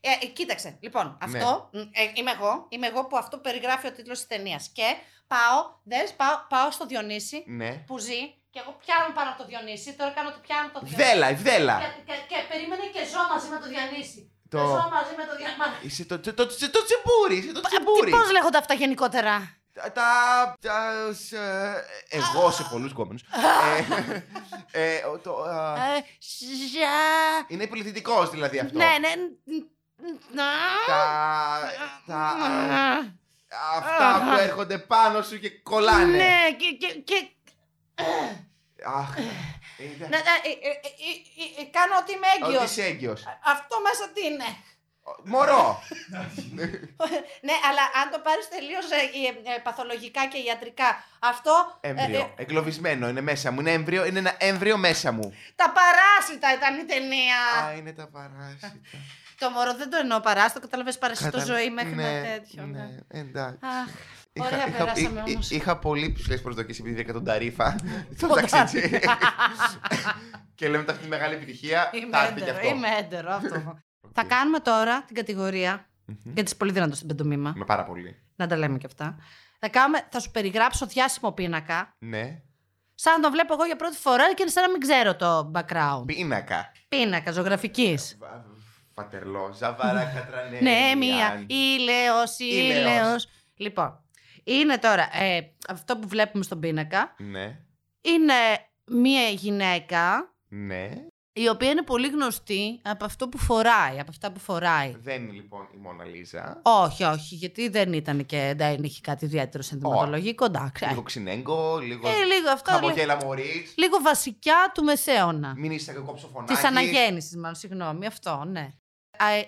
ε, ε, κοίταξε. Λοιπόν, Ναι. αυτό μ, ε, είμαι εγώ. Είμαι εγώ που αυτό περιγράφει ο τίτλος της ταινίας. Και πάω, δες, πάω, πάω στο Διονύση Ναι. που ζει και εγώ πιάνω πάνω από το Διονύση. Τώρα κάνω ότι πιάνω το Διονύση. Βδέλα, η βδέλα. Και, και, και περίμενε και ζω μαζί με το Διονύση. Το- Και ζω μαζί με το Διονύση. Είσαι το, το, το, το, το τσιμπούρι, είσαι το τσιμπούρι. Πώς λέγονται αυτά γενικότερα; Τα. τα, τα- σε- εγώ σε πολλούς κόμενους. ε, ε, ο- το, α, Ε, ζα- είναι πολιτικός δηλαδή αυτό. Ναι, ναι. Να. Τα, τα, α, αυτά που έρχονται πάνω σου και κολλάνε. Ναι, και, και, και Αχ, είδα- να, να, ε, ε, ε, ε, ε, κάνω ότι είμαι Ότι έγκυος. είσαι έγκυος. Αυτό μέσα τι είναι; Μωρό. ναι, αλλά αν το πάρεις τελείως ε, ε, ε, παθολογικά και ιατρικά, αυτό... ε, ε, Έμβριο. Εγκλωβισμένο είναι μέσα μου. Είναι έμβριο, είναι ένα έμβριο μέσα μου. τα παράσιτα ήταν η ταινία. Α, είναι τα παράσιτα. Το μωρό δεν το εννοώ παράσιτο, καταλαβες παρασιτό Κατα- ζωή μέχρι ναι, να τέτοιο. Ναι, εντάξει. Αχ, Είχα- ωραία είχα- περάσαμε εί- εί- όμως. Είχα πολύ ψηλές προσδοκίες επειδή βρήκα τον Ταρίφα. τον Τον ταξιτζή. και λέμε ότι αυτή τη μεγάλη επιτυχία Είμαι θα έρθει κι έντερο, αυτό. είμαι έντερο αυτό. Θα κάνουμε τώρα την κατηγορία, γιατί είσαι πολύ δυνατός στην πεντομήμα, Με πάρα πολύ. να τα λέμε και αυτά. Θα, κάνουμε, θα σου περιγράψω διάσημο πίνακα, Ναι. σαν να τον βλέπω εγώ για πρώτη φορά και είναι σαν να μην ξέρω το background. Πίνακα. Πίνακα ζωγραφικής. Φατερλό. Ζαβάρα κατρανέ. Ναι, μία. Ήλαιος, Ήλαιος. ήλαιος. Λοιπόν, είναι τώρα ε, αυτό που βλέπουμε στον πίνακα. Ναι. Είναι μία γυναίκα Ναι. η οποία είναι πολύ γνωστή από αυτό που φοράει, από αυτά που φοράει. Δεν είναι λοιπόν η Μόνα Λίζα. Όχι, όχι, γιατί δεν ήταν και δεν είχε κάτι ιδιαίτερο συνθηματολογικό. Εντάξει. Λίγο ξυνέγκο, λίγο. Ε, λίγο αυτό, Χαμογέλα μωρή. Λίγο βασικιά του μεσαίωνα. Μην είσαι κακό ψοφωνάκι. Της αναγέννησης, μάλλον, συγγνώμη, αυτό, ναι.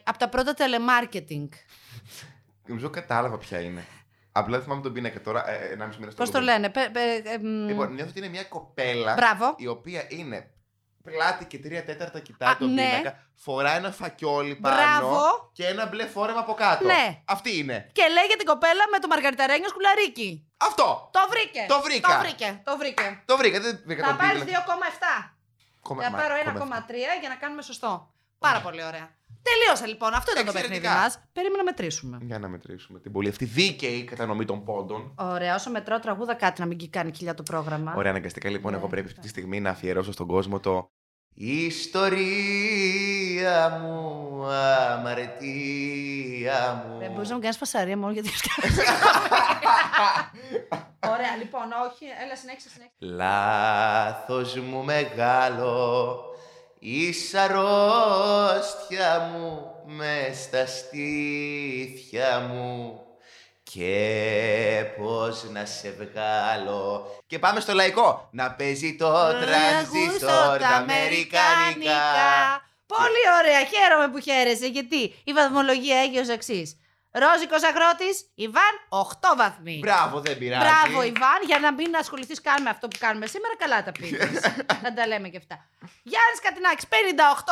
από τα πρώτα telemarketing. Νομίζω κατάλαβα ποια είναι. Απλά δεν θυμάμαι τον πίνακα τώρα, ε, 1,5 μήνα στο Πώς το Λούμπεν. λένε. πε- πε- ε, μ, Λοιπόν, νιώθω ότι είναι μια κοπέλα Μπράβο. η οποία είναι πλάτη και τρία τέταρτα κοιτάει Α, τον ναι. πίνακα, φοράει ένα φακιόλι πάνω Μπράβο. και ένα μπλε φόρεμα από κάτω. Ναι. Αυτή είναι. Και λέγεται την κοπέλα με το μαργαριταρένιο σκουλαρίκι. Αυτό! Το βρήκε. Το βρήκα. Το βρήκε. Το βρήκε. Το βρήκα, δεν βρήκα Θα τον πάρεις τίτλο. 2,7. Κόμμα- Θα μα- πάρω κόμμα 1,3 για να κάνουμε σωστό. Πάρα πολύ ωραία. Τελείωσε λοιπόν. Αυτό ήταν το παιχνίδι Εξαιρετικά. μας. Περίμενα να μετρήσουμε. Για να μετρήσουμε την πολύ αυτή δίκαιη κατανομή των πόντων. Ωραία, όσο μετράω τραγούδα κάτι να μην κάνει κοιλιά το πρόγραμμα. Ωραία, αναγκαστικά λοιπόν, Ναι, εγώ πρέπει αυτή τη στιγμή να αφιερώσω στον κόσμο το Ιστορία μου, αμαρτία μου. Δεν μπορείς να μου κάνεις φασαρία μόνο γιατί Ωραία, λοιπόν, όχι. Έλα, συνέχισε, συνέχισε. Λάθος μου μεγάλο, η αρρώστια μου μες στα στήθια μου και πώς να σε βγάλω. Και πάμε στο λαϊκό. Να παίζει το τρανζίστορ τα αμερικάνικα. Πολύ ωραία, χαίρομαι που χαίρεσαι. Γιατί η βαθμολογία έχει ως εξής. Ρόζικος αγρότης, Ιβάν, 8 βαθμοί. Μπράβο, δεν πειράζει. Μπράβο, Ιβάν, για να μην ασχοληθείς καν με αυτό που κάνουμε σήμερα, καλά τα πήγε. Να τα λέμε και αυτά. Γιάννης Κατινάκης,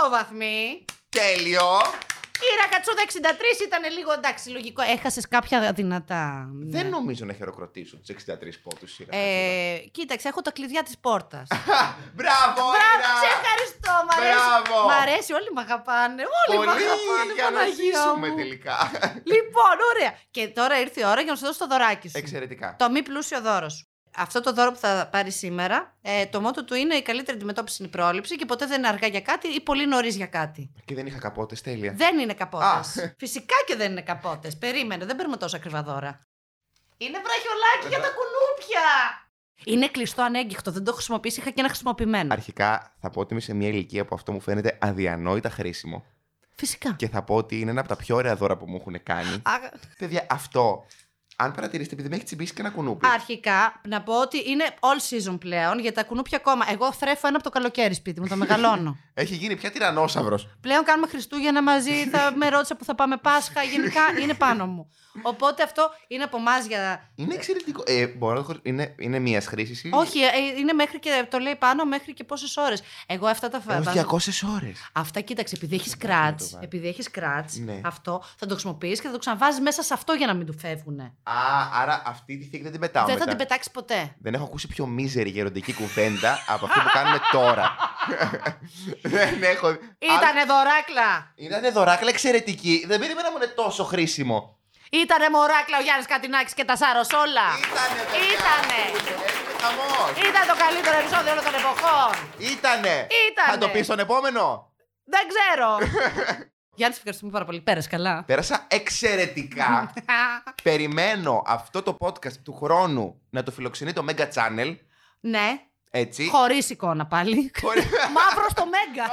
58 βαθμοί. Τέλειο. Η Ρακατσούδα 63 ήταν λίγο εντάξει, λογικό. Έχασες κάποια δυνατά. Ναι. Δεν νομίζω να χειροκροτήσω τους 63 πόντους σειρά. Ε, κοίταξε, έχω τα κλειδιά της πόρτας. Μπράβο, Ήρα! Σε ευχαριστώ, μ' αρέσει. Μπράβο. Μ' αρέσει, όλοι με αγαπάνε. Όλοι με Πολύ αγαπάνε, για να Παναγία ζήσουμε μου. τελικά. Λοιπόν, ωραία. Και τώρα ήρθε η ώρα για να σου δώσω το δωράκι σου. Εξαιρετικά. Το μη πλούσιο δώρο σου. Αυτό το δώρο που θα πάρει σήμερα, ε, το μότο του είναι η καλύτερη αντιμετώπιση είναι η πρόληψη και ποτέ δεν είναι αργά για κάτι ή πολύ νωρίς για κάτι. Και δεν είχα καπότες, τέλεια. Δεν είναι καπότες. Α. Φυσικά και δεν είναι καπότες. Περίμενε, δεν παίρνουμε τόσο ακριβά δώρα. Είναι βραχιολάκι για τα κουνούπια! Είναι κλειστό ανέγκυχτο, δεν το έχω χρησιμοποιήσει, είχα και ένα χρησιμοποιημένο. Αρχικά θα πω ότι είμαι σε μια ηλικία που αυτό μου φαίνεται αδιανόητα χρήσιμο. Φυσικά. Και θα πω ότι είναι ένα από τα πιο ωραία δώρα που μου έχουν κάνει. Α, Παιδιά, αυτό, αν παρατηρήσετε, επειδή με έχει τσιμπήσει και ένα κουνούπι. Αρχικά, να πω ότι είναι all season πλέον για τα κουνούπια ακόμα. Εγώ θρέφω ένα από το καλοκαίρι σπίτι μου, το μεγαλώνω. Έχει γίνει πια τυρανόσαυρο. πλέον κάνουμε Χριστούγεννα μαζί, θα με ρώτησα που θα πάμε Πάσχα, γενικά είναι πάνω μου. Οπότε αυτό είναι από εμάς για. Είναι εξαιρετικό. Ε, μπορώ να το χωρι- Είναι, είναι μία χρήσης. Όχι, ε, είναι μέχρι και. Το λέει πάνω μέχρι και πόσες ώρες. Εγώ αυτά τα Έως βάζω. 200 ώρες. Αυτά κοίταξε, επειδή έχεις κράτ, βάλει. επειδή έχεις κράτ, Ναι. αυτό θα το χρησιμοποιήσει και θα το ξαναβάζεις μέσα σε αυτό για να μην του φεύγουν. Α, άρα αυτή τη θήκη δεν την πετάω. Δεν θα μετά. την πετάξεις ποτέ. Δεν έχω ακούσει πιο μίζερη γεροντική κουβέντα από αυτή που κάνουμε τώρα. δεν έχω. Ήτανε δωράκλα! Ήταν δωράκλα εξαιρετική. Δεν περίμενα μου είναι τόσο χρήσιμο. Ήτανε μωράκλα ο Γιάννης Κατινάκης και τα Σάροσόλα. Ήτανε, παιδιά. Ήτανε. Έγινε χαμός. Ήταν το καλύτερο επεισόδιο όλων των εποχών. Ήτανε. Ήτανε. Θα το πεις στον επόμενο. Δεν ξέρω. Γιάννης, σε ευχαριστούμε πάρα πολύ. Πέρασε καλά. Πέρασα εξαιρετικά. Περιμένω αυτό το podcast του χρόνου να το φιλοξενεί το Mega Channel. ναι. Έτσι. Χωρίς εικόνα πάλι. Χωρί- Μαύρο στο Μέγκα.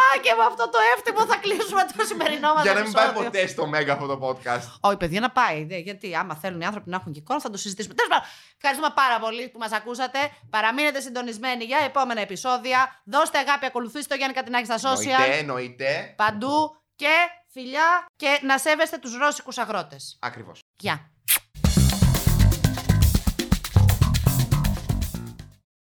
Α, και με αυτό το εύτιμο θα κλείσουμε το σημερινό μας Για να μην πάει ποτέ στο Mega αυτό το podcast. Όχι, παιδιά, να πάει. δε, γιατί άμα θέλουν οι άνθρωποι να έχουν και εικόνα, θα το συζητήσουμε. Τέλος πάντων, ευχαριστούμε πάρα πολύ που μας ακούσατε. Παραμείνετε συντονισμένοι για επόμενα επεισόδια. Δώστε αγάπη, ακολουθήστε το Γιάννη Κατινάκη στα social. Εννοείται, εννοείται. Παντού και φιλιά και να σέβεστε τους ρώσικους αγρότες. Ακριβώς. Γεια.